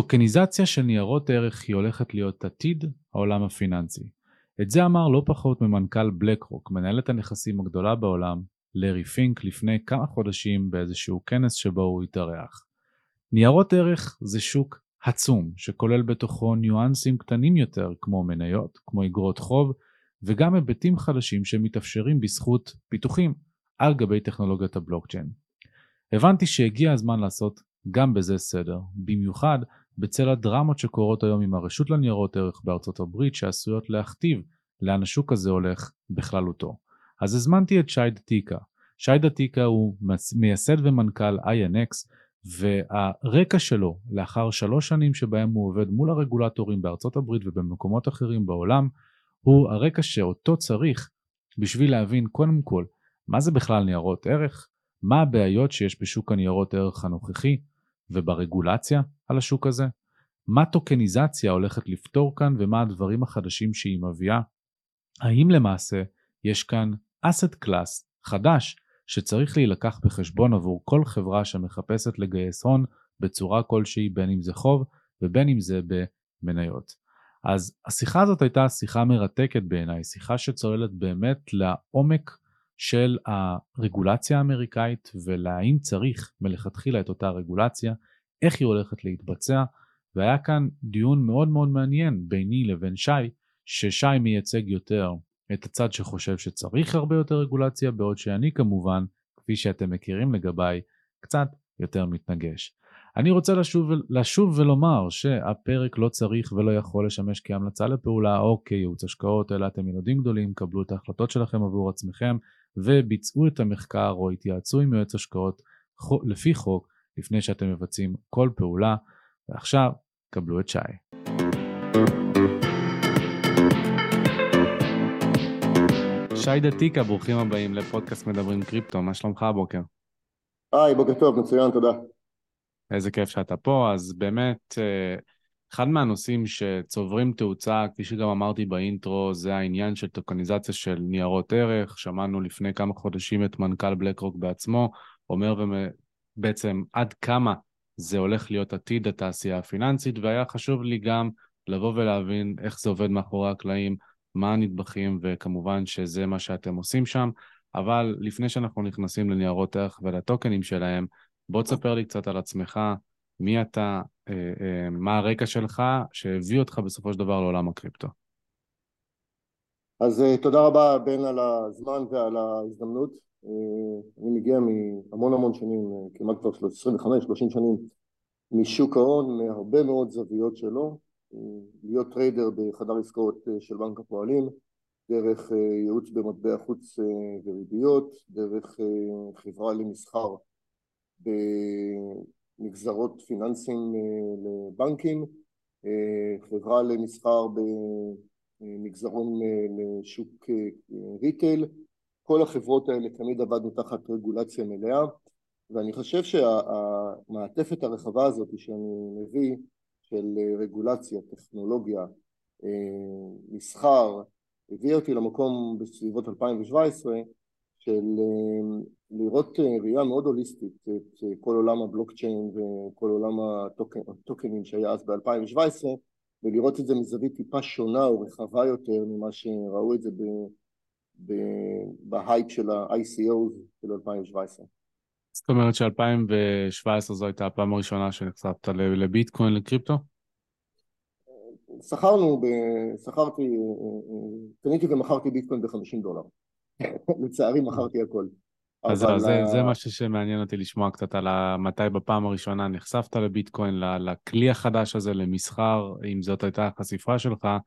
טוקניזציה של ניירות ערך היא הולכת להיות עתיד העולם הפיננסי. את זה אמר לא פחות ממנכ"ל בלקרוק, מנהלת הנכסים הגדולה בעולם, לארי פינק, לפני כמה חודשים באיזשהו כנס שבו הוא התארח. ניירות ערך זה שוק עצום, שכולל בתוכו ניואנסים קטנים יותר כמו מניות, כמו אגרות חוב, וגם היבטים חדשים שמתאפשרים בזכות פיתוחים על גבי טכנולוגיית הבלוקצ'יין. הבנתי שהגיע הזמן לעשות גם בזה סדר, במיוחד בצל הדרמות שקורות היום עם הרשות לניירות ערך בארצות הברית שעשויות להכתיב לאן השוק הזה הולך בכללותו. אז הזמנתי את שי דתיקה. שי דתיקה הוא מייסד ומנכ"ל INX והרקע שלו לאחר שלוש שנים שבהם הוא עובד מול הרגולטורים בארצות הברית ובמקומות אחרים בעולם הוא הרקע שאותו צריך בשביל להבין קודם כל מה זה בכלל ניירות ערך, מה הבעיות שיש בשוק הניירות ערך הנוכחי וברגולציה על השוק הזה, מה טוקניזציה הולכת לפתור כאן ומה הדברים החדשים שהיא מביאה, האם למעשה יש כאן אסט קלאס חדש שצריך להילקח בחשבון עבור כל חברה שמחפשת לגייס הון בצורה כלשהי בין אם זה חוב ובין אם זה במניות. אז השיחה הזאת הייתה שיחה מרתקת בעיניי, שיחה שצוללת באמת לעומק של הרגולציה האמריקאית ולהאם צריך מלכתחילה את אותה רגולציה, איך היא הולכת להתבצע, והיה כאן דיון מאוד מאוד מעניין ביני לבין שי, ששי מייצג יותר את הצד שחושב שצריך הרבה יותר רגולציה, בעוד שאני כמובן, כפי שאתם מכירים לגביי, קצת יותר מתנגש. אני רוצה לשוב, לשוב ולומר שהפרק לא צריך ולא יכול לשמש כהמלצה לפעולה או כייעוץ השקעות, אלא אתם ילדים גדולים, קבלו את ההחלטות שלכם עבור עצמכם וביצעו את המחקר או התייעצו עם יועץ השקעות לפי חוק לפני שאתם מבצעים כל פעולה. ועכשיו, קבלו את שי. שי דתיקה, ברוכים הבאים לפודקאסט מדברים קריפטו, מה שלומך הבוקר? היי, בוקר טוב, מצוין, תודה. איזה כיף שאתה פה, אז באמת, אה, אחד מהנושאים שצוברים תאוצה, כפי שגם אמרתי באינטרו, זה העניין של טוקניזציה של ניירות ערך. שמענו לפני כמה חודשים את מנכ"ל בלקרוק בעצמו, אומר בעצם עד כמה זה הולך להיות עתיד התעשייה הפיננסית, והיה חשוב לי גם לבוא ולהבין איך זה עובד מאחורי הקלעים, מה הנדבכים, וכמובן שזה מה שאתם עושים שם. אבל לפני שאנחנו נכנסים לניירות ערך ולטוקנים שלהם, בוא תספר לי קצת על עצמך, מי אתה, אה, אה, מה הרקע שלך שהביא אותך בסופו של דבר לעולם הקריפטו. אז אה, תודה רבה בן על הזמן ועל ההזדמנות. אני מגיע מהמון המון שנים, כמעט כבר 25-30 שנים, משוק ההון, מהרבה מאוד זוויות שלו, להיות טריידר בחדר עסקאות של בנק הפועלים, דרך ייעוץ במטבע חוץ וריביות, דרך חברה למסחר במגזרות פיננסיים אה, לבנקים, אה, חברה למסחר במגזרון אה, לשוק ריטייל, כל החברות האלה תמיד עבדנו תחת רגולציה מלאה ואני חושב שהמעטפת הרחבה הזאת שאני מביא של רגולציה, טכנולוגיה, מסחר, הביאה אותי למקום בסביבות 2017 של לראות אה, ראייה מאוד הוליסטית את אה, כל עולם הבלוקצ'יין וכל עולם הטוקנים שהיה אז ב-2017 ולראות את זה מזווית טיפה שונה או רחבה יותר ממה שראו את זה בהייפ של ה-ICO של 2017. זאת אומרת ש-2017 זו הייתה הפעם הראשונה שנחשפת לביטקוין, לקריפטו? שכרנו, שכרתי, אה, קניתי ומכרתי ביטקוין ב-50 דולר. לצערי מכרתי הכל. אז זה, זה משהו שמעניין אותי לשמוע קצת על מתי בפעם הראשונה נחשפת לביטקוין, לכלי החדש הזה, למסחר, אם זאת הייתה החשיפה שלך, אה,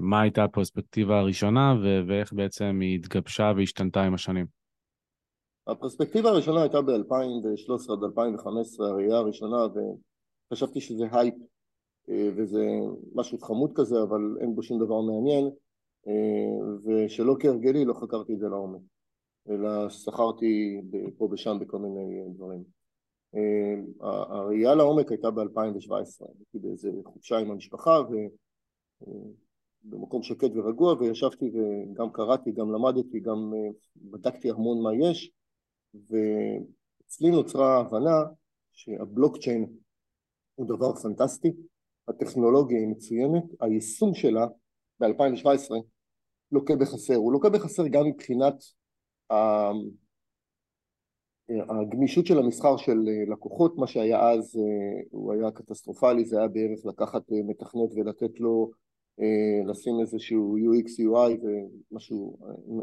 מה הייתה הפרספקטיבה הראשונה ואיך בעצם היא התגבשה והשתנתה עם השנים. הפרספקטיבה הראשונה הייתה ב-2013 עד 2015, הראייה הראשונה, וחשבתי שזה הייפ אה, וזה משהו חמוד כזה, אבל אין בו שום דבר מעניין, אה, ושלא כהרגלי לא חקרתי את זה לעומק. אלא סחרתי פה ושם בכל מיני דברים. אה, הראייה לעומק הייתה ב-2017, הייתי באיזה חופשה עם המשפחה ובמקום אה, שקט ורגוע וישבתי וגם קראתי, גם למדתי, גם אה, בדקתי המון מה יש. ואצלי נוצרה הבנה שהבלוקצ'יין הוא דבר פנטסטי, הטכנולוגיה היא מצוינת, היישום שלה ב-2017 לוקה בחסר, הוא לוקה בחסר גם מבחינת הגמישות של המסחר של לקוחות, מה שהיה אז הוא היה קטסטרופלי, זה היה בערך לקחת מתכנת ולתת לו לשים איזשהו UX UI ומשהו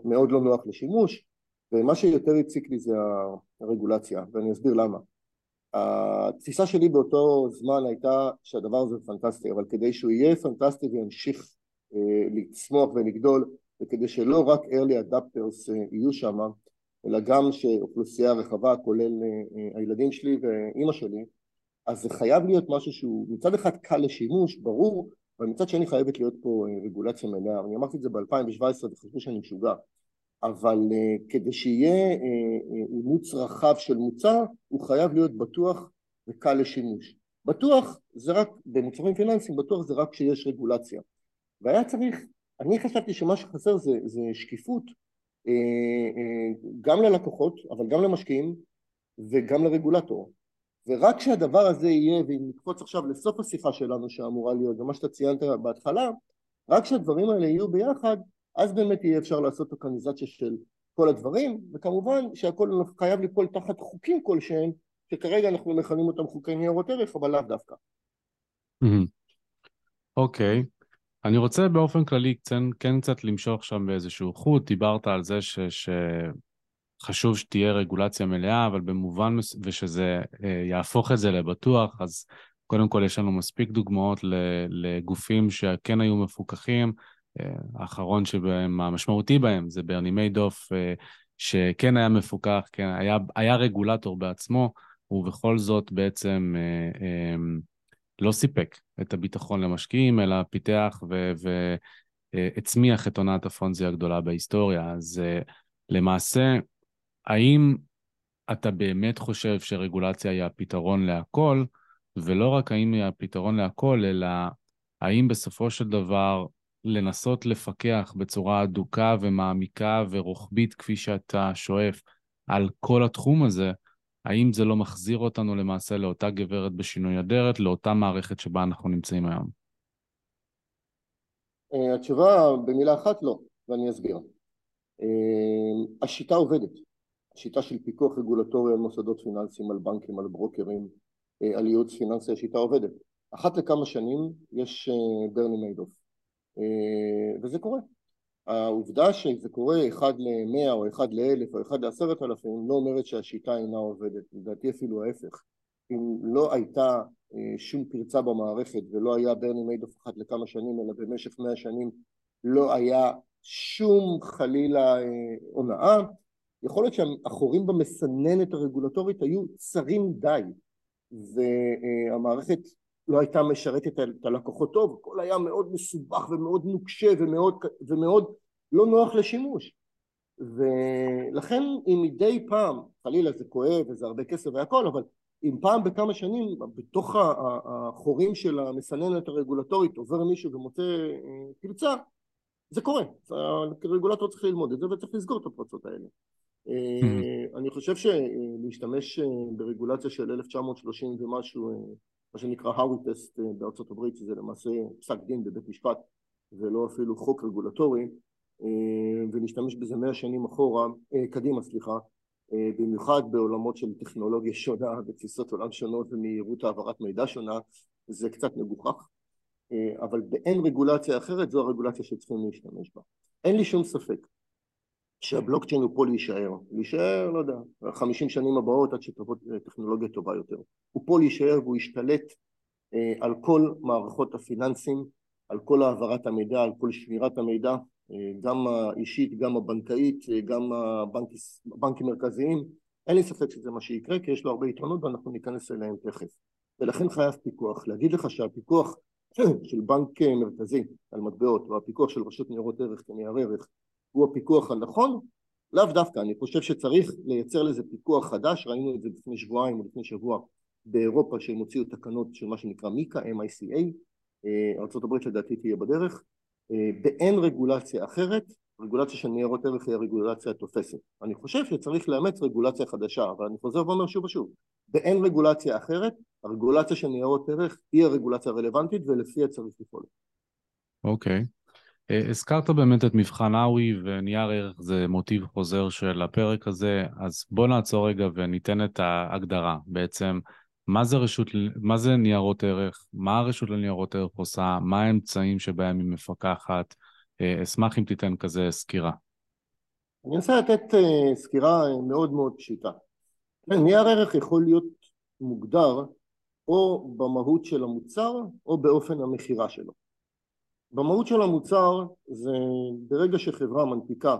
מאוד לא נוח לשימוש ומה שיותר הציק לי זה הרגולציה ואני אסביר למה. התפיסה שלי באותו זמן הייתה שהדבר הזה פנטסטי אבל כדי שהוא יהיה פנטסטי וימשיך לצמוח ולגדול וכדי שלא רק early adapters יהיו שם אלא גם שאוכלוסייה רחבה כולל הילדים שלי ואימא שלי אז זה חייב להיות משהו שהוא מצד אחד קל לשימוש ברור אבל מצד שני חייבת להיות פה רגולציה מלאה אני אמרתי את זה ב-2017 וחשבו שאני משוגע. אבל כדי שיהיה אימוץ רחב של מוצר הוא חייב להיות בטוח וקל לשימוש. בטוח זה רק במוצרים פיננסיים בטוח זה רק כשיש רגולציה. והיה צריך אני חשבתי שמה שחסר זה, זה שקיפות גם ללקוחות אבל גם למשקיעים וגם לרגולטור ורק כשהדבר הזה יהיה ואם נקפוץ עכשיו לסוף השיחה שלנו שאמורה להיות ומה שאתה ציינת בהתחלה רק כשהדברים האלה יהיו ביחד אז באמת יהיה אפשר לעשות אורגניזציה של כל הדברים וכמובן שהכל חייב ליפול תחת חוקים כלשהם שכרגע אנחנו מכנים אותם חוקי ניירות ערך אבל לאו דווקא. אוקיי. okay. אני רוצה באופן כללי כן, כן קצת למשוך שם באיזשהו חוט, דיברת על זה ש, שחשוב שתהיה רגולציה מלאה, אבל במובן, ושזה אה, יהפוך את זה לבטוח, אז קודם כל יש לנו מספיק דוגמאות לגופים שכן היו מפוקחים, אה, האחרון שבהם, המשמעותי בהם, זה ברני מיידוף, אה, שכן היה מפוקח, כן, היה, היה רגולטור בעצמו, ובכל זאת בעצם לא סיפק את הביטחון למשקיעים, אלא פיתח והצמיח את הונאת הפונזי הגדולה בהיסטוריה. אז למעשה, האם אתה באמת חושב שרגולציה היא הפתרון להכל, ולא רק האם היא הפתרון להכל, אלא האם בסופו של דבר לנסות לפקח בצורה אדוקה ומעמיקה ורוחבית, כפי שאתה שואף, על כל התחום הזה, האם זה לא מחזיר אותנו למעשה לאותה גברת בשינוי אדרת, לאותה מערכת שבה אנחנו נמצאים היום? אה, התשובה במילה אחת לא, ואני אסביר. אה, השיטה עובדת, השיטה של פיקוח רגולטורי על מוסדות פיננסיים, על בנקים, על ברוקרים, אה, על ייעוץ פיננסי, השיטה עובדת. אחת לכמה שנים יש ברני מיידוף, וזה קורה. העובדה שזה קורה אחד למאה או אחד לאלף או אחד לעשרת אלפים לא אומרת שהשיטה אינה עובדת, לדעתי אפילו ההפך. אם לא הייתה אה, שום פרצה במערכת ולא היה ברני מיידוף אחת לכמה שנים אלא במשך מאה שנים לא היה שום חלילה אה, הונאה, יכול להיות שהחורים במסננת הרגולטורית היו צרים די והמערכת לא הייתה משרתת את הלקוחות טוב, הכל היה מאוד מסובך ומאוד נוקשה ומאוד, ומאוד לא נוח לשימוש ולכן אם מדי פעם, חלילה זה כואב וזה הרבה כסף והכל, אבל אם פעם בכמה שנים בתוך החורים של המסננת הרגולטורית עובר מישהו ומוצא אה, פרצה, זה קורה, הרגולטור צריך ללמוד את זה וצריך לסגור את הפרצות האלה. Mm-hmm. אני חושב שלהשתמש אה, ברגולציה של 1930 ומשהו מה שנקרא האווי טסט אה, בארצות הברית, שזה למעשה פסק דין בבית משפט ולא אפילו חוק רגולטורי, אה, ולהשתמש בזה מאה שנים אחורה, אה, קדימה סליחה, במיוחד בעולמות של טכנולוגיה שונה ותפיסות עולם שונות ומהירות העברת מידע שונה, זה קצת מגוחך, אבל באין רגולציה אחרת זו הרגולציה שצריכים להשתמש בה. אין לי שום ספק שהבלוקצ'יין הוא פה להישאר, להישאר, לא יודע, חמישים שנים הבאות עד שתבוא טכנולוגיה טובה יותר. הוא פה להישאר והוא ישתלט אה, על כל מערכות הפיננסים, על כל העברת המידע, על כל שמירת המידע, אה, גם האישית, גם הבנקאית, אה, גם הבנקים מרכזיים. אין לי ספק שזה מה שיקרה, כי יש לו הרבה יתרונות ואנחנו ניכנס אליהם תכף. ולכן חייב פיקוח. להגיד לך שהפיקוח של בנק מרכזי על מטבעות, או הפיקוח של רשות ניירות ערך כנייר ערך, הוא הפיקוח הנכון? לאו דווקא, אני חושב שצריך לייצר לזה פיקוח חדש, ראינו את זה לפני שבועיים או לפני שבוע באירופה שהם הוציאו תקנות של מה שנקרא מיקה, MICA, ארה"ב לדעתי תהיה בדרך, באין רגולציה אחרת רגולציה של ניירות ערך היא הרגולציה התופסת. אני חושב שצריך לאמץ רגולציה חדשה, אבל אני חוזר ואומר שוב ושוב, באין רגולציה אחרת, הרגולציה של ניירות ערך היא הרגולציה הרלוונטית ולפיה צריך לפעול. אוקיי. Okay. אה, הזכרת באמת את מבחן האווי ונייר ערך זה מוטיב חוזר של הפרק הזה, אז בוא נעצור רגע וניתן את ההגדרה. בעצם, מה זה, רשות, מה זה ניירות ערך, מה הרשות לניירות ערך עושה, מה האמצעים שבהם היא מפקחת, אה, אשמח אם תיתן כזה סקירה. אני אנסה לתת uh, סקירה מאוד מאוד פשוטה. כן, נייר ערך יכול להיות מוגדר או במהות של המוצר או באופן המכירה שלו. במהות של המוצר זה ברגע שחברה מנפיקה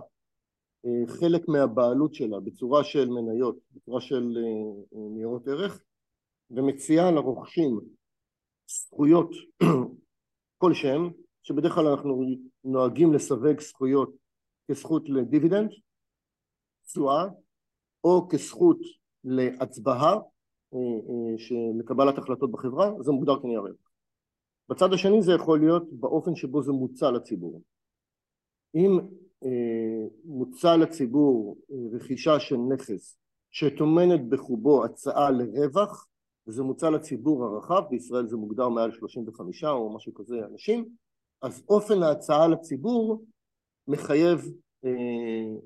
uh, חלק מהבעלות שלה בצורה של מניות, בצורה של uh, ניירות ערך ומציעה לרוכשים זכויות כלשהם שבדרך כלל אנחנו נוהגים לסווג זכויות כזכות לדיבידנד, תשואה, או כזכות להצבעה אה, אה, לקבלת החלטות בחברה, זה מוגדר כנייר ערך. בצד השני זה יכול להיות באופן שבו זה מוצע לציבור. אם אה, מוצע לציבור רכישה של נכס שטומנת בחובו הצעה לרווח, זה מוצע לציבור הרחב, בישראל זה מוגדר מעל 35 או משהו כזה אנשים, אז אופן ההצעה לציבור מחייב, אה,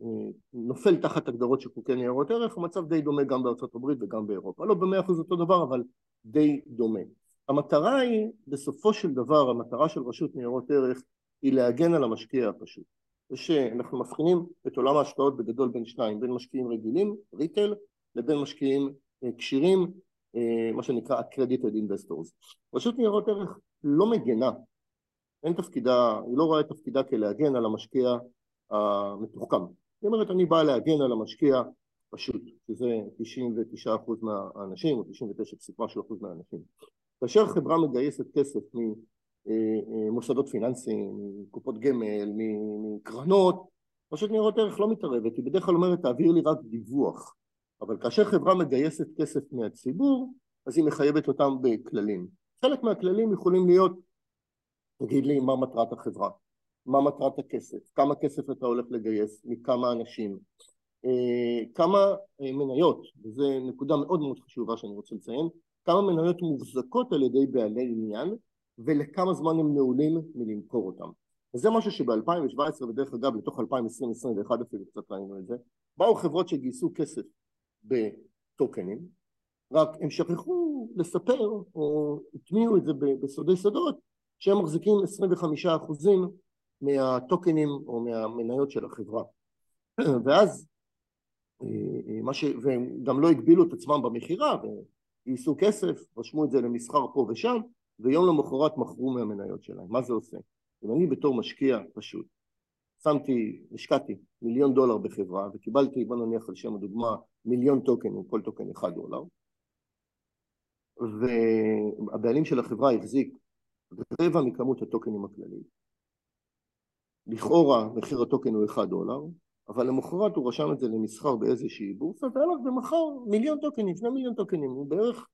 אה, נופל תחת הגדרות של חוקי ניירות ערך, הוא מצב די דומה גם בארצות הברית וגם באירופה. לא במאה אחוז אותו דבר, אבל די דומה. המטרה היא, בסופו של דבר, המטרה של רשות ניירות ערך היא להגן על המשקיע הפשוט. זה שאנחנו מבחינים את עולם ההשקעות בגדול בין שניים, בין משקיעים רגילים, ריטל, לבין משקיעים אה, כשירים, מה שנקרא accredited investors. רשות ניירות ערך לא מגנה אין תפקידה, היא לא רואה את תפקידה כלהגן על המשקיע המתוחכם. זאת אומרת, אני בא להגן על המשקיע פשוט, שזה 99% מהאנשים, או 99 משהו אחוז מהאנשים. כאשר חברה מגייסת כסף ממוסדות פיננסיים, מקופות גמל, מקרנות, רשות ניירות ערך לא מתערבת, היא בדרך כלל אומרת תעביר לי רק דיווח, אבל כאשר חברה מגייסת כסף מהציבור, אז היא מחייבת אותם בכללים. חלק מהכללים יכולים להיות תגיד לי מה מטרת החברה, מה מטרת הכסף, כמה כסף אתה הולך לגייס, מכמה אנשים, אה, כמה אה, מניות, וזו נקודה מאוד מאוד חשובה שאני רוצה לציין, כמה מניות מוחזקות על ידי בעלי עניין ולכמה זמן הם נעולים מלמכור אותם. וזה משהו שב-2017 ודרך אגב לתוך 2020-2021 אפילו קצת ראינו את זה, באו חברות שגייסו כסף בטוקנים, רק הם שכחו לספר או הטמיעו את זה בסודי סודות שהם מחזיקים 25% מהטוקנים או מהמניות של החברה ואז אה, מה ש... והם גם לא הגבילו את עצמם במכירה וגייסו כסף, רשמו את זה למסחר פה ושם ויום למחרת מכרו מהמניות שלהם, מה זה עושה? אם אני בתור משקיע פשוט שמתי, השקעתי מיליון דולר בחברה וקיבלתי, בוא נניח על שם הדוגמה, מיליון טוקנים, כל טוקן אחד דולר והבעלים של החברה החזיק רבע מכמות הטוקנים הכלליים. לכאורה מחיר הטוקן הוא 1 דולר, אבל למחרת הוא רשם את זה למסחר באיזושהי בורסה והלך ומכר מיליון טוקנים, שני מיליון טוקנים, הוא בערך,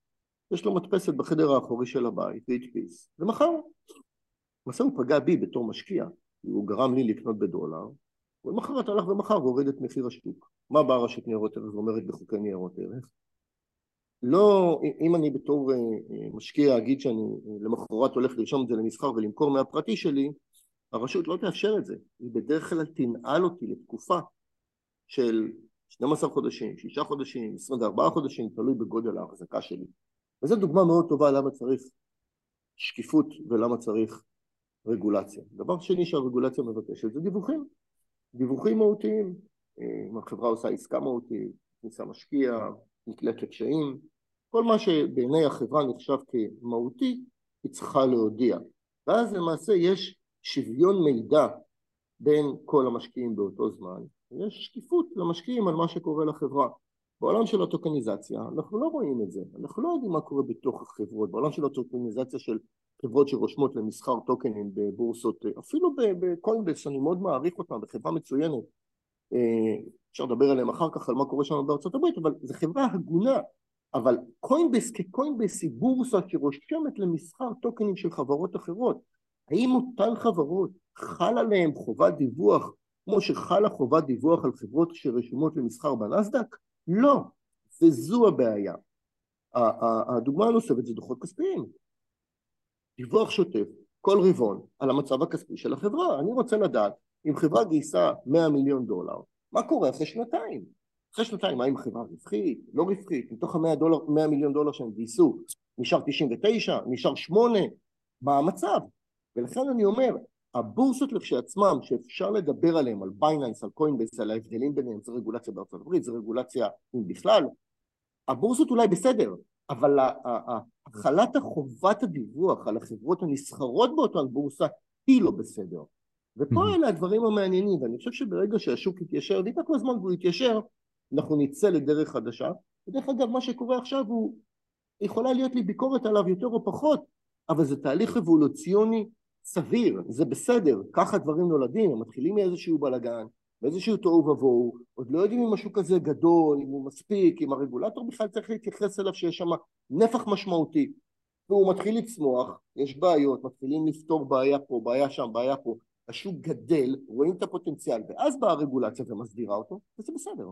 יש לו מדפסת בחדר האחורי של הבית והדפיס, ומכר. למעשה הוא פגע בי בתור משקיע, הוא גרם לי לקנות בדולר, ולמחרת הלך ומכר והוריד את מחיר השוק. מה באה רשת ניירות ערך ואומרת בחוקי ניירות ערך? לא, אם אני בתור אה, אה, משקיע אגיד שאני אה, למחרת הולך לרשום את זה למסחר ולמכור מהפרטי שלי, הרשות לא תאפשר את זה, היא בדרך כלל תנעל אותי לתקופה של 12 חודשים, 6 חודשים, 24 חודשים, תלוי בגודל ההחזקה שלי. וזו דוגמה מאוד טובה למה צריך שקיפות ולמה צריך רגולציה. דבר שני שהרגולציה מבקשת זה דיווחים, דיווחים מהותיים. אם החברה עושה עסקה מהותית, כניסה משקיע, נקלט לקשיים, כל מה שבעיני החברה נחשב כמהותי, היא צריכה להודיע. ואז למעשה יש שוויון מידע בין כל המשקיעים באותו זמן, ויש שקיפות למשקיעים על מה שקורה לחברה. בעולם של הטוקניזציה אנחנו לא רואים את זה, אנחנו לא יודעים מה קורה בתוך החברות, בעולם של הטוקניזציה של חברות שרושמות למסחר טוקנים בבורסות, אפילו בקוינבס שאני מאוד מעריך אותם, בחברה מצוינת, אה, אפשר לדבר עליהם אחר כך על מה קורה שם בארצות הברית, אבל זו חברה הגונה, אבל קוינבייס כקוינבייס היא בורסה שרושמת למסחר טוקנים של חברות אחרות. האם אותן חברות חל עליהן חובת דיווח כמו שחלה חובת דיווח על חברות שרשומות למסחר בנסדק? לא, וזו הבעיה. הדוגמה הנוספת זה דוחות כספיים. דיווח שוטף כל רבעון על המצב הכספי של החברה. אני רוצה לדעת אם חברה גייסה 100 מיליון דולר, מה קורה אחרי שנתיים? אחרי שנתיים, האם החברה רווחית, לא רווחית, מתוך ה-100 מיליון דולר שהם גייסו, נשאר 99, נשאר 8, מה המצב? ולכן אני אומר, הבורסות לכשעצמם, שאפשר לדבר עליהן, על Binance, על Coinbase, על ההבדלים ביניהם, זה רגולציה בארצות הברית, זה רגולציה אם בכלל, הבורסות אולי בסדר, אבל החלת החובת הדיווח על החברות הנסחרות באותן בורסה היא לא בסדר. ופה אלה הדברים המעניינים, ואני חושב שברגע שהשוק יתיישר, וייקח לו זמן והוא יתיישר, אנחנו נצא לדרך חדשה. ודרך אגב, מה שקורה עכשיו הוא, יכולה להיות לי ביקורת עליו יותר או פחות, אבל זה תהליך אבולוציוני סביר, זה בסדר, ככה דברים נולדים, הם מתחילים מאיזשהו בלאגן, מאיזשהו תוהו ובוהו, עוד לא יודעים אם השוק הזה גדול, אם הוא מספיק, אם הרגולטור בכלל צריך להתייחס אליו שיש שם נפח משמעותי, והוא מתחיל לצמוח, יש בעיות, מתחילים לפתור בעיה פה, בעיה שם, בעיה פה, השוק גדל, רואים את הפוטנציאל, ואז באה הרגולציה ומסדירה אותו, וזה בסדר.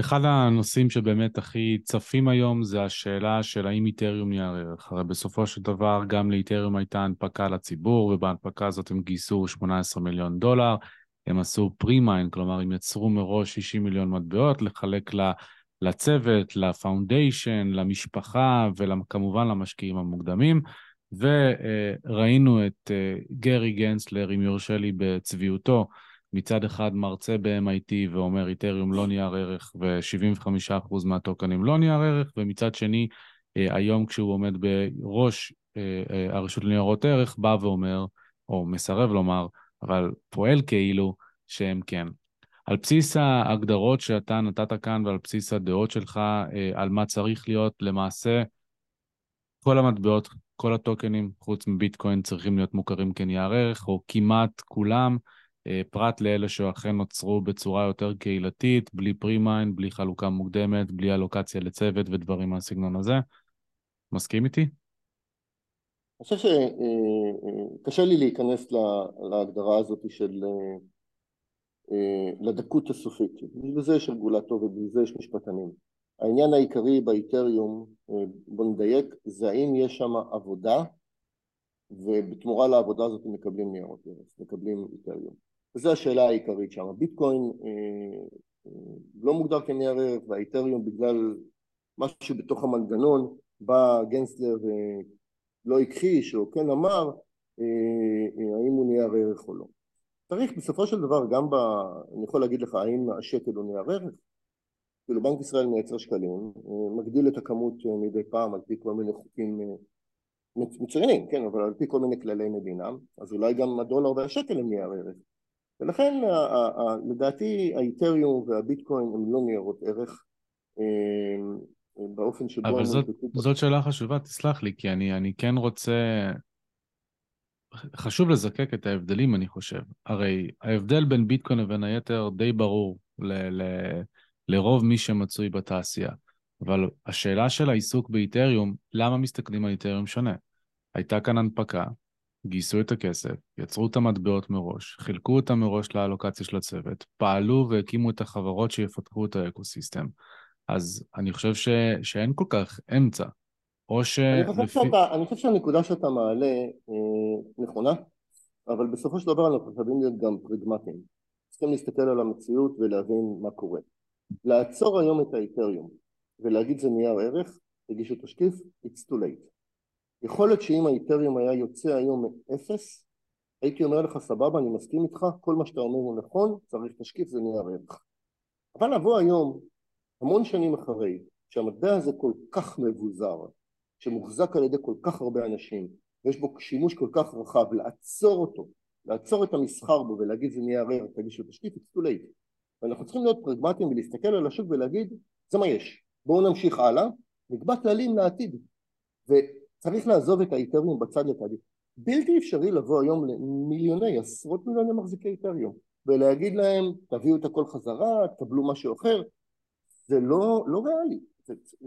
אחד הנושאים שבאמת הכי צפים היום זה השאלה של האם איתריום נייר ערך. הרי בסופו של דבר גם לאיתריום הייתה הנפקה לציבור, ובהנפקה הזאת הם גייסו 18 מיליון דולר. הם עשו פרי-מיין, כלומר הם יצרו מראש 60 מיליון מטבעות לחלק לצוות, ל foundation, למשפחה וכמובן למשקיעים המוקדמים. וראינו את אה, גרי גנסלר, אם יורשה לי בצביעותו, מצד אחד מרצה ב-MIT ואומר Ethereum לא נייר ערך ו-75% מה tokens לא נייר ערך, ומצד שני, אה, היום כשהוא עומד בראש אה, הרשות לניירות ערך, בא ואומר, או מסרב לומר, אבל פועל כאילו שהם כן. על בסיס ההגדרות שאתה נתת כאן ועל בסיס הדעות שלך על מה צריך להיות, למעשה כל המטבעות כל הטוקנים, חוץ מביטקוין, צריכים להיות מוכרים כנייר ערך, או כמעט כולם, אה, פרט לאלה שאכן נוצרו בצורה יותר קהילתית, בלי pre-mined, בלי חלוקה מוקדמת, בלי allocation לצוות ודברים מהסגנון הזה. מסכים איתי? אני חושב שקשה לי להיכנס להגדרה הזאת של אה, לדקות הסופית. בשביל זה יש רגולטור ובשביל זה יש משפטנים. העניין העיקרי באיתריום, אה, בוא נדייק, זה האם יש שם עבודה ובתמורה לעבודה הזאת מקבלים ניירות ערך, מקבלים איתריום. וזו השאלה העיקרית שם. ביטקוין אה, אה, לא מוגדר כנייר ערך והאיתריום בגלל משהו בתוך המנגנון בא גנסלר ולא הכחיש או כן אמר האם הוא נייר ערך או לא. צריך בסופו של דבר גם ב... אני יכול להגיד לך האם השקל הוא נייר ערך? כאילו בנק ישראל מייצר שקלים, מגדיל את הכמות מדי פעם על פי כל מיני חוקים מצוינים, כן, אבל על פי כל מיני כללי מדינה, אז אולי גם הדולר והשקל הם ניירות ערך. ולכן לדעתי האיתריום והביטקוין הם לא ניירות ערך באופן שבו... אבל זאת, זאת שאלה חשובה, תסלח לי, כי אני, אני כן רוצה... חשוב לזקק את ההבדלים, אני חושב. הרי ההבדל בין ביטקוין לבין היתר די ברור ל... ל... לרוב מי שמצוי בתעשייה. אבל השאלה של העיסוק באיתריום, למה מסתכלים על איתריום שונה? הייתה כאן הנפקה, גייסו את הכסף, יצרו את המטבעות מראש, חילקו אותם מראש לאלוקציה של הצוות, פעלו והקימו את החברות שיפתחו את האקוסיסטם. אז אני חושב ש... שאין כל כך אמצע. או ש... אני חושב, לפי... שאתה, אני חושב שהנקודה שאתה מעלה אה, נכונה, אבל בסופו של דבר אנחנו חייבים להיות גם פרגמטיים. צריכים להסתכל על המציאות ולהבין מה קורה. לעצור היום את האיתריום ולהגיד זה נייר ערך, תגישו תשקיף, it's too late. יכול להיות שאם האיתריום היה יוצא היום מאפס, הייתי אומר לך סבבה, אני מסכים איתך, כל מה שאתה אומר הוא נכון, צריך תשקיף, זה נייר ערך. אבל לבוא היום, המון שנים אחרי, שהמטבע הזה כל כך מבוזר, שמוחזק על ידי כל כך הרבה אנשים, ויש בו שימוש כל כך רחב, לעצור אותו, לעצור את המסחר בו ולהגיד זה נייר ערך, תגישו תשקיף, it's too late. ואנחנו צריכים להיות פרגמטיים ולהסתכל על השוק ולהגיד זה מה יש, בואו נמשיך הלאה, נקבע כללים לעתיד וצריך לעזוב את האיתריום בצד לתהליך בלתי אפשרי לבוא היום למיליוני, עשרות מיליוני מחזיקי איתריום ולהגיד להם תביאו את הכל חזרה, תקבלו משהו אחר. זה לא, לא ריאלי.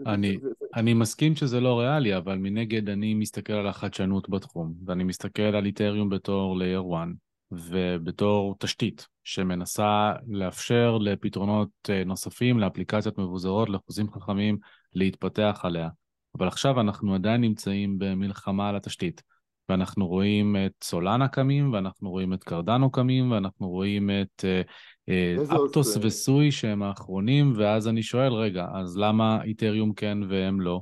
אני, אני מסכים שזה לא ריאלי, אבל מנגד אני מסתכל על החדשנות בתחום, ואני מסתכל על איתריום בתור לייר 1, ובתור תשתית שמנסה לאפשר לפתרונות אה, נוספים, לאפליקציות מבוזרות, לחוזים חכמים, להתפתח עליה. אבל עכשיו אנחנו עדיין נמצאים במלחמה על התשתית. ואנחנו רואים את סולנה קמים, ואנחנו רואים את קרדנו קמים, ואנחנו רואים את uh, אפטוס וסוי שהם האחרונים, ואז אני שואל, רגע, אז למה איתריום כן והם לא?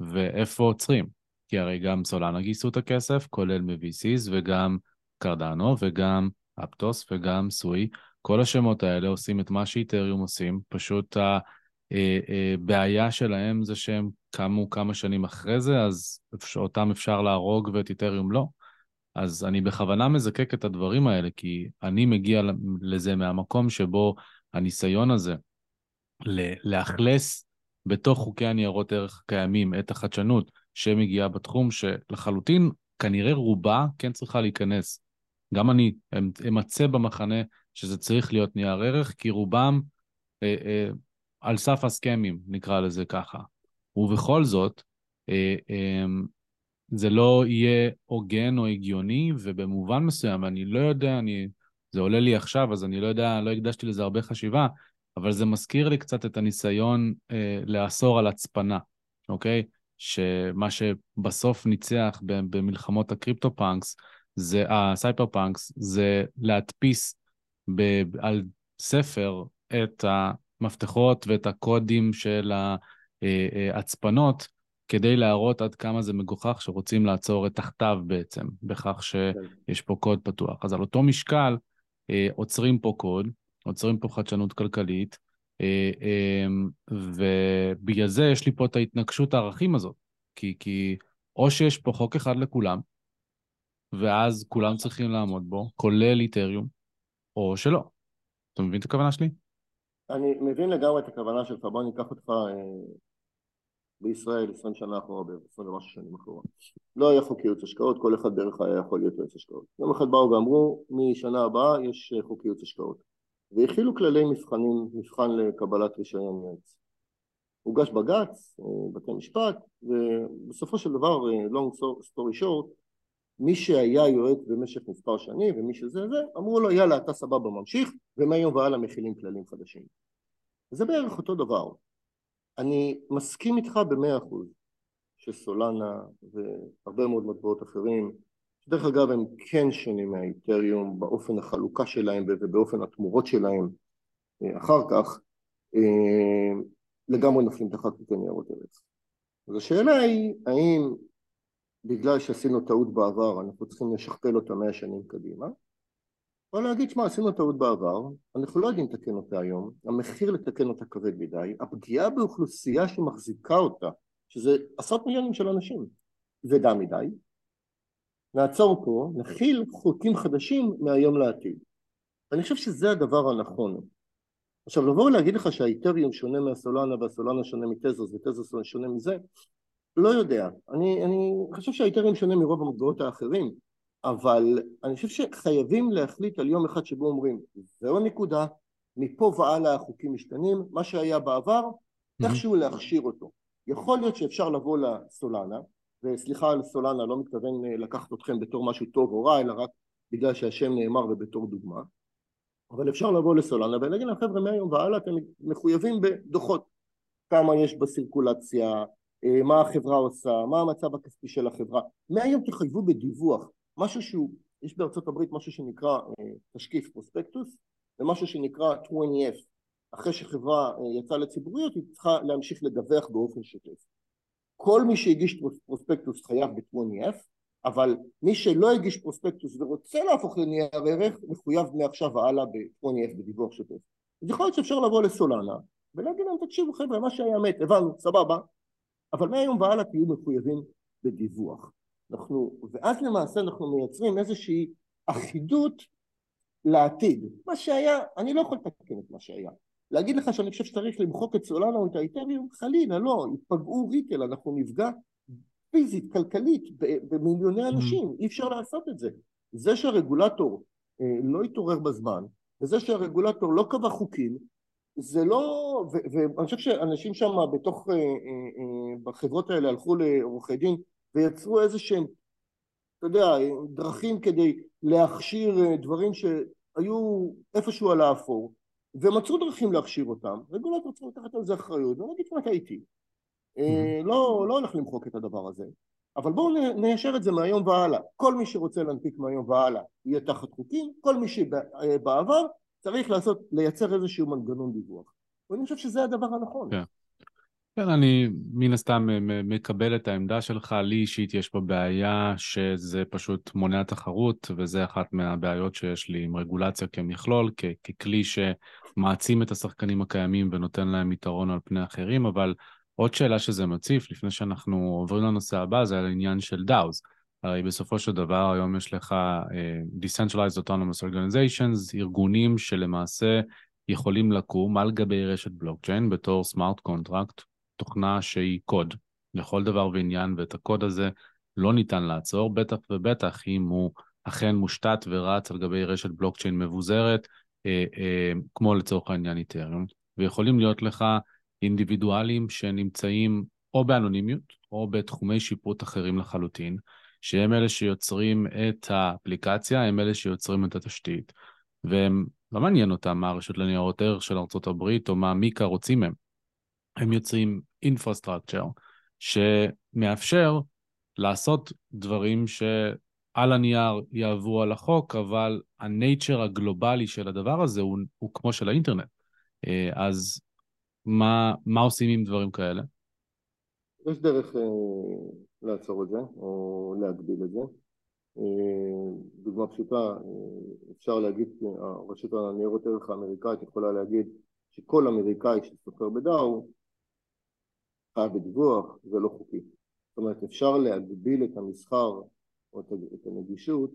ואיפה עוצרים? כי הרי גם סולנה גייסו את הכסף, כולל מ-VCs, וגם קרדנו, וגם אפטוס, וגם סוי. כל השמות האלה עושים את מה שאיתריום עושים, פשוט הבעיה שלהם זה שהם קמו כמה שנים אחרי זה, אז אותם אפשר להרוג ואת איתריום לא. אז אני בכוונה מזקק את הדברים האלה, כי אני מגיע לזה מהמקום שבו הניסיון הזה לאכלס בתוך חוקי הניירות ערך הקיימים את החדשנות שמגיעה בתחום, שלחלוטין כנראה רובה כן צריכה להיכנס. גם אני אמצא במחנה שזה צריך להיות נייר ערך, כי רובם אה, אה, על סף הסכמים, נקרא לזה ככה. ובכל זאת, אה, אה, זה לא יהיה הוגן או הגיוני, ובמובן מסוים, אני לא יודע, אני, זה עולה לי עכשיו, אז אני לא יודע, לא הקדשתי לזה הרבה חשיבה, אבל זה מזכיר לי קצת את הניסיון אה, לאסור על הצפנה, אוקיי? שמה שבסוף ניצח במלחמות ה crypto punks, זה, ה cypherpunks, זה להדפיס ב, על ספר את המפתחות ואת הקודים של ההצפנות, אה, אה, כדי להראות עד כמה זה מגוחך שרוצים לעצור את תחתיו בעצם, בכך שיש פה קוד פתוח. אז על אותו משקל, אה, עוצרים פה קוד, עוצרים פה חדשנות כלכלית, ובגלל זה יש לי פה את ההתנגשות הערכים הזאת. כי, כי או שיש פה חוק אחד לכולם, ואז כולם צריכים לעמוד בו, כולל איתריום, או שלא. אתה מבין את הכוונה שלי? אני מבין לגמרי את הכוונה שלך, בוא ניקח אותך אה, בישראל 20 שנה אחורה 20 ומשהו שנים אחורה. לא היה חוק ייעוץ השקעות, כל אחד בערך היה יכול להיות ייעוץ השקעות. יום אחד באו ואמרו, משנה הבאה יש אה, חוק ייעוץ השקעות. והכילו כללי מבחנים, מבחן לקבלת רישיון יועץ. הוגש בג"ץ, אה, בתי משפט, ובסופו של דבר, אה, long story short, מי שהיה יועץ במשך מספר שנים ומי שזה זה, אמרו לו יאללה אתה סבבה ממשיך ומהיום והלאה מכילים כללים חדשים. זה בערך אותו דבר. אני מסכים איתך במאה אחוז שסולנה והרבה מאוד מטבעות אחרים, שדרך אגב הם כן שונים מהאיתריום באופן החלוקה שלהם ובאופן התמורות שלהם אה, אחר כך, לגמרי נופלים תחת חוקי ניירות ערך. אז השאלה היא האם בגלל שעשינו טעות בעבר אנחנו צריכים לשכפל אותה מאה שנים קדימה. או להגיד שמע עשינו טעות בעבר אנחנו לא יודעים לתקן אותה היום המחיר לתקן אותה כבד מדי הפגיעה באוכלוסייה שמחזיקה אותה שזה עשרות מיליונים של אנשים כבדה מדי. נעצור פה נכיל חוקים חדשים מהיום לעתיד. אני חושב שזה הדבר הנכון. עכשיו לבוא ולהגיד לך שהאיתריום שונה מהסולנה והסולנה שונה מתזוס ותזוס שונה מזה לא יודע, אני, אני חושב שהאיתריום שונה מרוב המטבעות האחרים אבל אני חושב שחייבים להחליט על יום אחד שבו אומרים זהו הנקודה, מפה והלאה החוקים משתנים, מה שהיה בעבר איכשהו להכשיר אותו. יכול להיות שאפשר לבוא לסולנה וסליחה על סולנה לא מתכוון אה, לקחת אתכם בתור משהו טוב או רע אלא רק בגלל שהשם נאמר ובתור דוגמה. אבל אפשר לבוא לסולנה ולהגיד להם חבר'ה מהיום והלאה אתם מחויבים בדוחות. כמה יש בסירקולציה, מה החברה עושה, מה המצב הכספי של החברה. מהיום תחייבו בדיווח משהו שהוא, יש בארצות הברית משהו שנקרא אה, תשקיף פרוספקטוס ומשהו שנקרא 20F אחרי שחברה אה, יצאה לציבוריות היא צריכה להמשיך לדווח באופן שוטף. כל מי שהגיש פרוספקטוס חייב ב-20F אבל מי שלא הגיש פרוספקטוס ורוצה להפוך לנייר ערך מחויב מעכשיו והלאה ב-20F בדיווח שוטף. אז יכול להיות שאפשר לבוא לסולנה ולהגיד להם תקשיבו חבר'ה מה שהיה מת הבנו סבבה אבל מהיום והלאה תהיו מחויבים בדיווח. אנחנו, ואז למעשה אנחנו מייצרים איזושהי אחידות לעתיד. מה שהיה, אני לא יכול לתקן את מה שהיה. להגיד לך שאני חושב שצריך למחוק את סולנה או את האיתריום, חלילה, לא, יפגעו ריטל, אנחנו נפגע פיזית, כלכלית, במיליוני mm. אנשים, אי אפשר לעשות את זה. זה שהרגולטור אה, לא התעורר בזמן, וזה שהרגולטור לא קבע חוקים, זה לא, ואני חושב שאנשים שם בתוך, אה, אה, בחברות האלה הלכו לעורכי דין ויצרו איזה שהם אתה יודע, דרכים כדי להכשיר אה, דברים שהיו איפשהו על האפור, ומצאו דרכים להכשיר אותם, רגולטור צריך לקחת על זה אחריות, ונגיד כבר טעיתי. Mm-hmm. לא, לא הולך למחוק את הדבר הזה, אבל בואו ניישר את זה מהיום והלאה. כל מי שרוצה להנפיק מהיום והלאה יהיה תחת חוקים, כל מי שבעבר צריך לעשות, לייצר איזשהו מנגנון דיווח. ואני חושב שזה הדבר הנכון. כן. כן, אני מן הסתם מקבל את העמדה שלך, לי אישית יש פה בעיה שזה פשוט מונע תחרות, וזה אחת מהבעיות שיש לי עם רגולציה כמכלול, כ- ככלי שמעצים את השחקנים הקיימים ונותן להם יתרון על פני אחרים, אבל עוד שאלה שזה מציף, לפני שאנחנו עוברים לנושא הבא, זה על העניין של DAOs. הרי בסופו של דבר היום יש לך uh, Decentralized Autonomous Organizations, ארגונים שלמעשה יכולים לקום על גבי רשת בלוקצ'יין בתור smart contract, תוכנה שהיא קוד לכל דבר ועניין, ואת הקוד הזה לא ניתן לעצור, בטח ובטח אם הוא אכן מושתת ורץ על גבי רשת בלוקצ'יין מבוזרת, אה, אה, כמו לצורך העניין Ethereum, ויכולים להיות לך אינדיבידואלים שנמצאים או באנונימיות או בתחומי שיפוט אחרים לחלוטין, שהם אלה שיוצרים את האפליקציה, הם אלה שיוצרים את התשתית, והם, לא מעניין אותם מה הרשות לניירות ערך של ארה"ב או מה מיקה רוצים מהם. הם יוצרים infrastructure שמאפשר לעשות דברים שעל הנייר יעברו על החוק, אבל הנייצ'ר הגלובלי של הדבר הזה הוא, הוא כמו של האינטרנט. אה, אז מה, מה עושים עם דברים כאלה? יש דרך אה, לעצור את זה, או להגביל את זה. אה, דוגמה פשוטה, אה, אפשר להגיד, הרשות הניירות ערך האמריקאית יכולה להגיד שכל אמריקאי שסוחר בדאו חייב בדיווח, זה לא חוקי. זאת אומרת, אפשר להגביל את המסחר או את הנגישות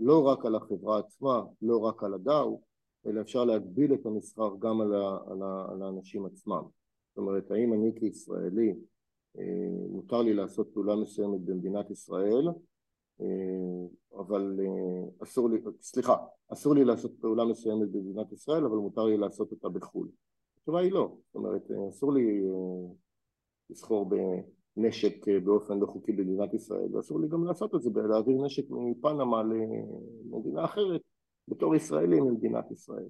לא רק על החברה עצמה, לא רק על הדאו, אלא אפשר להגביל את המסחר גם על, ה, על, ה, על האנשים עצמם. זאת אומרת, האם אני כישראלי, אה, מותר לי לעשות פעולה מסוימת במדינת ישראל, אה, אבל אה, אסור לי, סליחה, אסור לי לעשות פעולה מסוימת במדינת ישראל, אבל מותר לי לעשות אותה בחו"ל. התשובה היא לא, זאת אומרת, אסור לי לסחור בנשק באופן לא חוקי במדינת ישראל, ואסור לי גם לעשות את זה, להעביר נשק מפנמה למדינה אחרת בתור ישראלי ממדינת ישראל.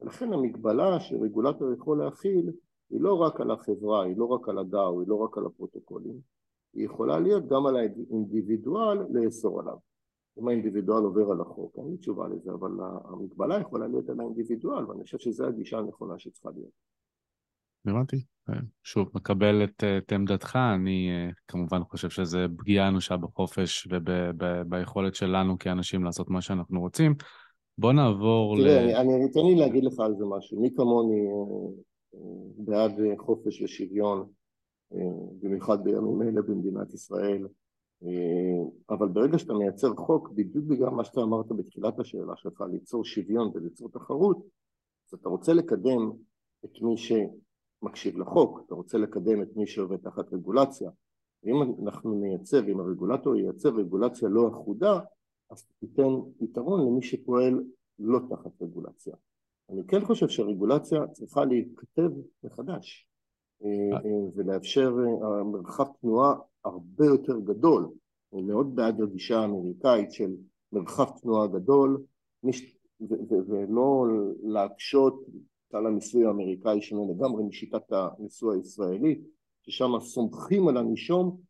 ולכן המגבלה שרגולטור יכול להכיל היא לא רק על החברה, היא לא רק על הדאו, היא לא רק על הפרוטוקולים, היא יכולה להיות גם על האינדיבידואל לאסור עליו. אם האינדיבידואל עובר על החוק, אין לי תשובה לזה, אבל המגבלה יכולה להיות על האינדיבידואל, ואני חושב שזו הגישה הנכונה שצריכה להיות. הבנתי. שוב, מקבל את, את עמדתך, אני אה, כמובן חושב שזה פגיעה אנושה בחופש וביכולת שלנו כאנשים לעשות מה שאנחנו רוצים. בוא נעבור תראה, ל... תראה, אני, תן לי להגיד לך על זה משהו. מי כמוני אה, בעד חופש ושוויון, אה, במיוחד בימים אלה במדינת ישראל, אבל ברגע שאתה מייצר חוק, בדיוק בגלל מה שאתה אמרת בתחילת השאלה שלך, ליצור שוויון וליצור תחרות, אז אתה רוצה לקדם את מי שמקשיב לחוק, אתה רוצה לקדם את מי שעובד תחת רגולציה. ואם אנחנו נייצר, אם הרגולטור ייצר רגולציה לא אחודה, אז תיתן פתרון למי שפועל לא תחת רגולציה. אני כן חושב שהרגולציה צריכה להיכתב מחדש אה, אה, ולאפשר אה, מרחב תנועה הרבה יותר גדול. אני מאוד בעד הגישה האמריקאית של מרחב תנועה גדול ולא להקשות על המיסוי האמריקאי שונה לגמרי משיטת המיסוי הישראלית ששם סומכים על הנישום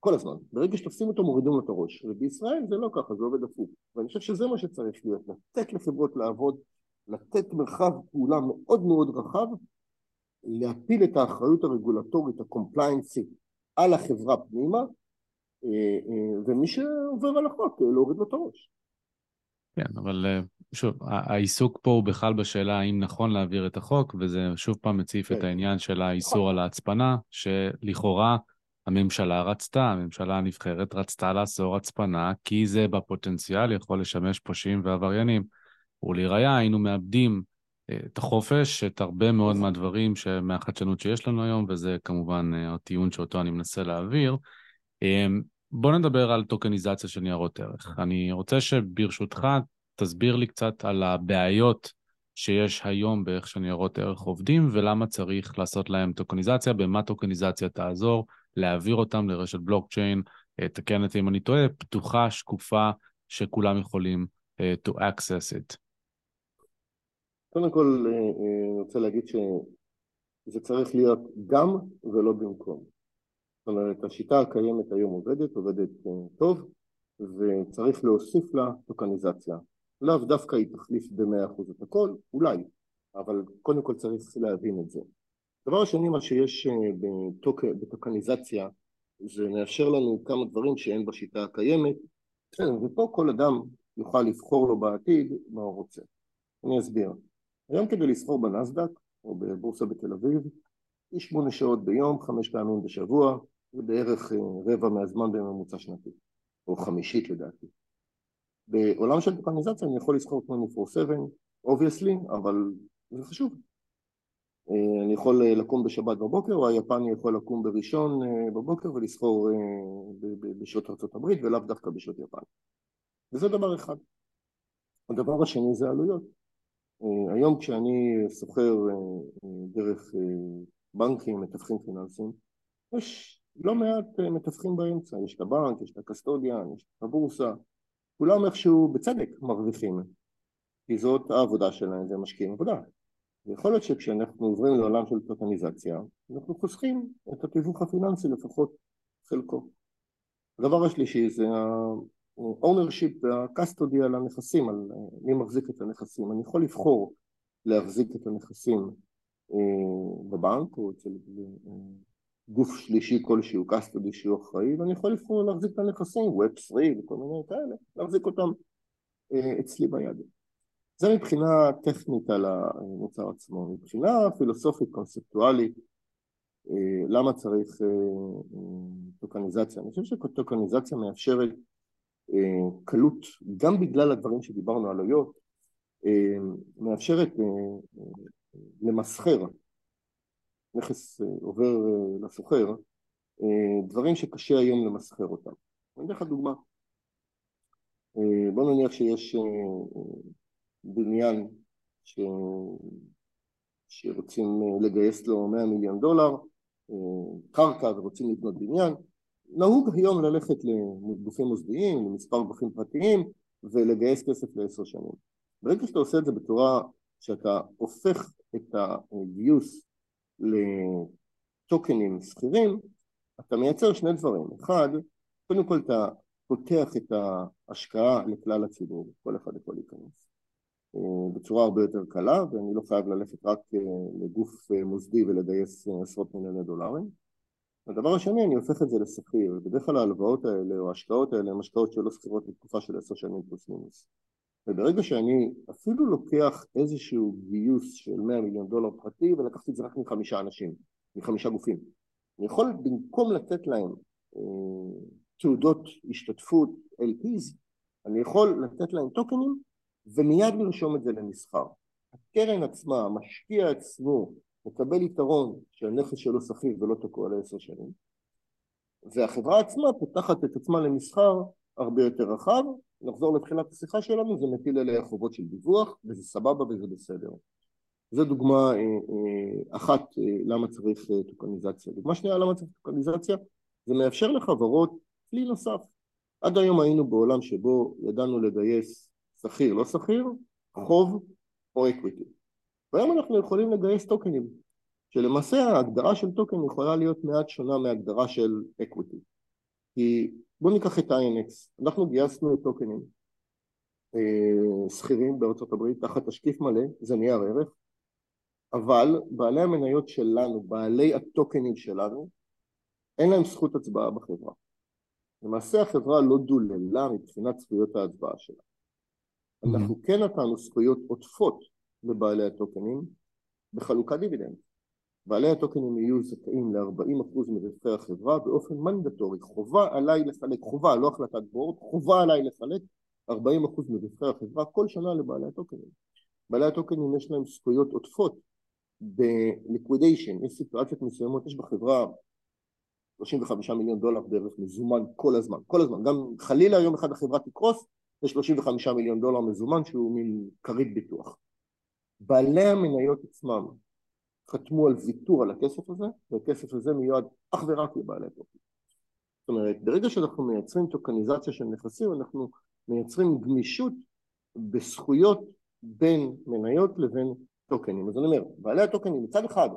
כל הזמן. ברגע שתופסים אותו מורידים לו את הראש. ובישראל זה לא ככה, זה עובד הפוך. ואני חושב שזה מה שצריך להיות, לתת לחברות לעבוד, לתת מרחב פעולה מאוד מאוד רחב, להפיל את האחריות הרגולטורית, הקומפליינסית, על החברה פנימה, אה, אה, ומי שעובר על החוק, להוריד לו את הראש. כן, אבל אה, שוב, העיסוק פה הוא בכלל בשאלה האם נכון להעביר את החוק, וזה שוב פעם מציף את כן. העניין של האיסור על ההצפנה, שלכאורה הממשלה רצתה, הממשלה הנבחרת רצתה לאסור הצפנה, כי זה בפוטנציאל יכול לשמש פושעים ועבריינים. ולראיה היינו מאבדים אה, את החופש, את הרבה מאוד מהדברים מהחדשנות שיש לנו היום, וזה כמובן אה, הטיעון שאותו אני מנסה להעביר. אה, בוא נדבר על טוקניזציה של ניירות ערך. אני רוצה שברשותך תסביר לי קצת על הבעיות שיש היום באיך שניירות ערך עובדים, ולמה צריך לעשות להם טוקניזציה, במה טוקניזציה תעזור, להעביר אותם לרשת בלוקצ'יין תקן אותי אם אני טועה, פתוחה, שקופה, שכולם יכולים to access it. קודם כל, אני רוצה להגיד שזה צריך להיות גם ולא במקום. זאת אומרת, השיטה הקיימת היום עובדת, עובדת טוב, וצריך להוסיף לה טוקניזציה. לאו דווקא היא תחליף במאה אחוז את הכל, אולי, אבל קודם כל צריך להבין את זה. הדבר השני, מה שיש אה, בטוק, בטוקניזציה, זה מאפשר לנו כמה דברים שאין בשיטה הקיימת, ופה כל אדם יוכל לבחור לו בעתיד מה הוא רוצה. אני אסביר. היום כדי לסחור בנסדק, או בבורסה בתל אביב, היא שמונה שעות ביום, חמש פעמים בשבוע, זה בערך אה, רבע מהזמן בממוצע שנתי, או חמישית לדעתי. בעולם של טוקניזציה אני יכול לסחור 24/7, obviously, אבל זה חשוב. אה, אני יכול אה, לקום בשבת בבוקר, או היפני יכול לקום בראשון בבוקר ולסחור בשעות הברית ולאו דווקא בשעות יפן. וזה דבר אחד. הדבר השני זה עלויות. היום כשאני סוחר דרך בנקים, מתווכים פיננסיים, יש לא מעט מתווכים באמצע, יש את הבנק, יש את ה custodian, יש את הבורסה, כולם איכשהו בצדק מרוויחים, כי זאת העבודה שלהם, זה משקיעים עבודה. ויכול להיות שכשאנחנו עוברים לעולם של טוטניזציה, אנחנו חוסכים את התיווך הפיננסי לפחות חלקו. הדבר השלישי זה ה-ownership וה-custody על הנכסים, על מי מחזיק את הנכסים. אני יכול לבחור להחזיק את הנכסים אה, בבנק או אצל אה, גוף שלישי כלשהו, custody שהוא אחראי, ואני יכול לבחור להחזיק את הנכסים, web 3 וכל מיני כאלה, להחזיק אותם אה, אצלי ביד. זה מבחינה טכנית על המוצר עצמו, מבחינה פילוסופית, קונספטואלית, אה, למה צריך אה, טוקניזציה? אני חושב שטוקניזציה מאפשרת קלות, גם בגלל הדברים שדיברנו על עלויות, מאפשרת למסחר נכס אה, עובר אה, לסוחר, אה, דברים שקשה היום למסחר אותם. אני אתן לך דוגמה. בוא נניח שיש בניין ש... שרוצים לגייס לו 100 מיליון דולר, קרקע ורוצים לבנות בניין, נהוג היום ללכת לגופים מוסדיים, למספר גופים פרטיים ולגייס כסף לעשר שנים. ברגע שאתה עושה את זה בצורה שאתה הופך את הגיוס לטוקנים שכירים, אתה מייצר שני דברים. אחד, קודם כל אתה פותח את ההשקעה לכלל הציבור, כל אחד יכול להיכנס בצורה הרבה יותר קלה, ואני לא חייב ללכת רק לגוף מוסדי ולגייס עשרות מיליוני דולרים. הדבר השני, אני הופך את זה לשכיר, בדרך כלל ההלוואות האלה או ההשקעות האלה הן השקעות שלא שכירות לתקופה של עשר שנים פלוס מינוס. וברגע שאני אפילו לוקח איזשהו גיוס של 100 מיליון דולר פרטי ולקחתי את זה רק מחמישה אנשים, מחמישה גופים, אני יכול במקום לתת להם אה, תעודות השתתפות LPs, אני יכול לתת להם טוקנים ומיד לרשום את זה למסחר. הקרן עצמה, המשקיע עצמו, מקבל יתרון שהנכס שלו שכיר ולא תקוע לעשר שנים, והחברה עצמה פותחת את עצמה למסחר הרבה יותר רחב, נחזור לתחילת השיחה שלנו, זה מטיל עליה חובות של דיווח, וזה סבבה וזה בסדר. זו דוגמה אה, אה, אחת אה, למה צריך טוקניזציה. דוגמה שנייה למה צריך טוקניזציה, זה מאפשר לחברות כלי נוסף. עד היום היינו בעולם שבו ידענו לגייס שכיר, לא שכיר, חוב או equity. והיום אנחנו יכולים לגייס טוקנים, שלמעשה ההגדרה של טוקן יכולה להיות מעט שונה מהגדרה של equity. כי בואו ניקח את INX, אנחנו גייסנו טוקנים אה, שכירים בארצות הברית תחת תשקיף מלא, זה נייר ערך, אבל בעלי המניות שלנו, בעלי הטוקנים שלנו, אין להם זכות הצבעה בחברה. למעשה החברה לא דוללה מבחינת זכויות ההצבעה שלה. Mm-hmm. אנחנו כן נתנו זכויות עוטפות לבעלי הטוקנים בחלוקת דיבידנד. בעלי הטוקנים יהיו זכאים ל-40% מרווחי החברה באופן מנדטורי, חובה עליי לחלק, חובה, לא החלטת בורד, חובה עליי לחלק 40% מרווחי החברה כל שנה לבעלי הטוקנים. בעלי הטוקנים יש להם זכויות עודפות ב liquidation, יש סיטואציות מסוימות, יש בחברה 35 מיליון דולר בערך מזומן כל הזמן, כל הזמן, גם חלילה יום אחד החברה תקרוס, יש 35 מיליון דולר מזומן שהוא מין כרית ביטוח. בעלי המניות עצמם חתמו על ויתור על הכסף הזה, והכסף הזה מיועד אך ורק לבעלי טוקן. זאת אומרת, ברגע שאנחנו מייצרים טוקניזציה של נכסים, אנחנו מייצרים גמישות בזכויות בין מניות לבין טוקנים. אז אני אומר, בעלי הטוקנים מצד אחד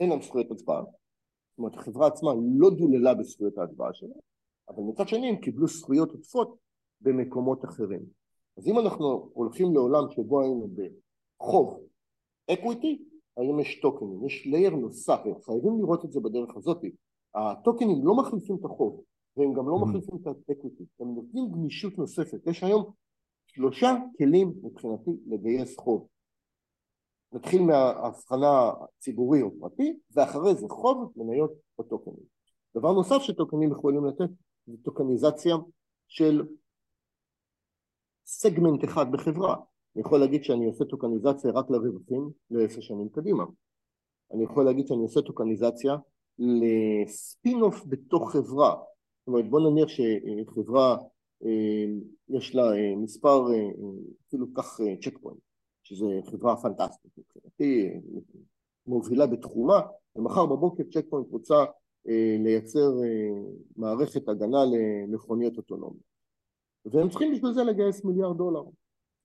אין להם זכויות הצבעה, זאת אומרת החברה עצמה לא דוללה בזכויות ההצבעה שלה, אבל מצד שני הם קיבלו זכויות עודפות במקומות אחרים. אז אם אנחנו הולכים לעולם שבו היינו בחוב equity, היום יש טוקנים, יש layer נוסף, חייבים לראות את זה בדרך הזאת. הטוקנים לא מחליפים את החוב, והם גם לא mm-hmm. מחליפים את האקוויטי, הם נותנים גמישות נוספת. יש היום שלושה כלים מבחינתי לגייס חוב. נתחיל מההבחנה ציבורי או פרטי, ואחרי זה חוב, מניות או טוקנים. דבר נוסף שטוקנים יכולים לתת זה טוקניזציה של סגמנט אחד בחברה. אני יכול להגיד שאני עושה טוקניזציה רק לרווחים לעשר שנים קדימה. אני יכול להגיד שאני עושה טוקניזציה ל spin off בתוך חברה. זאת אומרת בוא נניח שחברה אה, יש לה אה, מספר, אה, אפילו קח צ'ק פוינט, שזו חברה פנטסטית מבחינתי, מובילה בתחומה, ומחר בבוקר צ'ק פוינט רוצה לייצר מערכת הגנה למכוניות אוטונומיות. והם צריכים בשביל זה לגייס מיליארד דולר.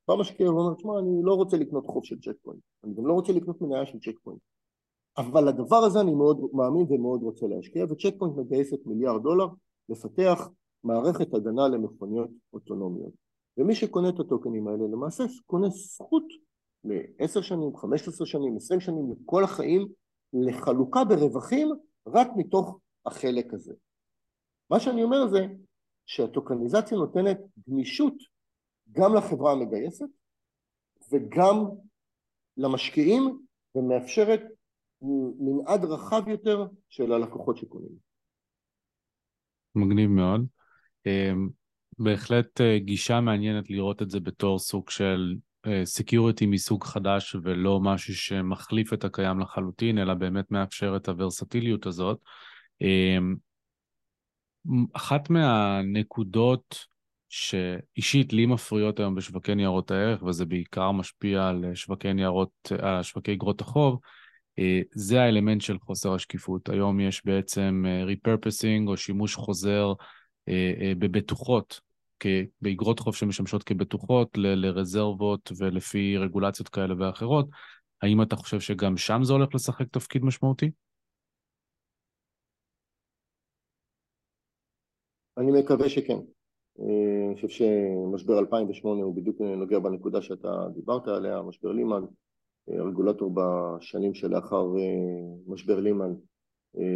בא משקיע ואומר, תשמע, אני לא רוצה לקנות חוב של צ'ק פוינט, אני גם לא רוצה לקנות מניה של צ'ק פוינט. אבל לדבר הזה אני מאוד מאמין ומאוד רוצה להשקיע, וצ'ק פוינט מגייסת מיליארד דולר לפתח מערכת הגנה למכוניות אוטונומיות. ומי שקונה את הטוקנים האלה למעשה קונה זכות ל-10 שנים, 15 שנים, 20 שנים, לכל החיים, לחלוקה ברווחים רק מתוך החלק הזה. מה שאני אומר זה שהטוקניזציה נותנת גמישות גם לחברה המגייסת וגם למשקיעים ומאפשרת מנעד רחב יותר של הלקוחות שקונים. מגניב מאוד. אמ, בהחלט אה, גישה מעניינת לראות את זה בתור סוג של security אה, מסוג חדש ולא משהו שמחליף את הקיים לחלוטין, אלא באמת מאפשר את הוורסטיליות הזאת. אמ, אחת מהנקודות שאישית לי מפריעות היום בשווקי ניירות הערך, וזה בעיקר משפיע על שווקי ניירות, על שווקי אגרות החוב, אה, זה האלמנט של חוסר השקיפות. היום יש בעצם repurposing או שימוש חוזר אה, אה, בבטוחות, באגרות חוב שמשמשות כבטוחות ל- לרזרבות ולפי רגולציות כאלה ואחרות. האם אתה חושב שגם שם זה הולך לשחק תפקיד משמעותי? אני מקווה שכן. אה, אני חושב שמשבר 2008 הוא בדיוק נוגע בנקודה שאתה דיברת עליה, משבר לימן, הרגולטור בשנים שלאחר משבר לימן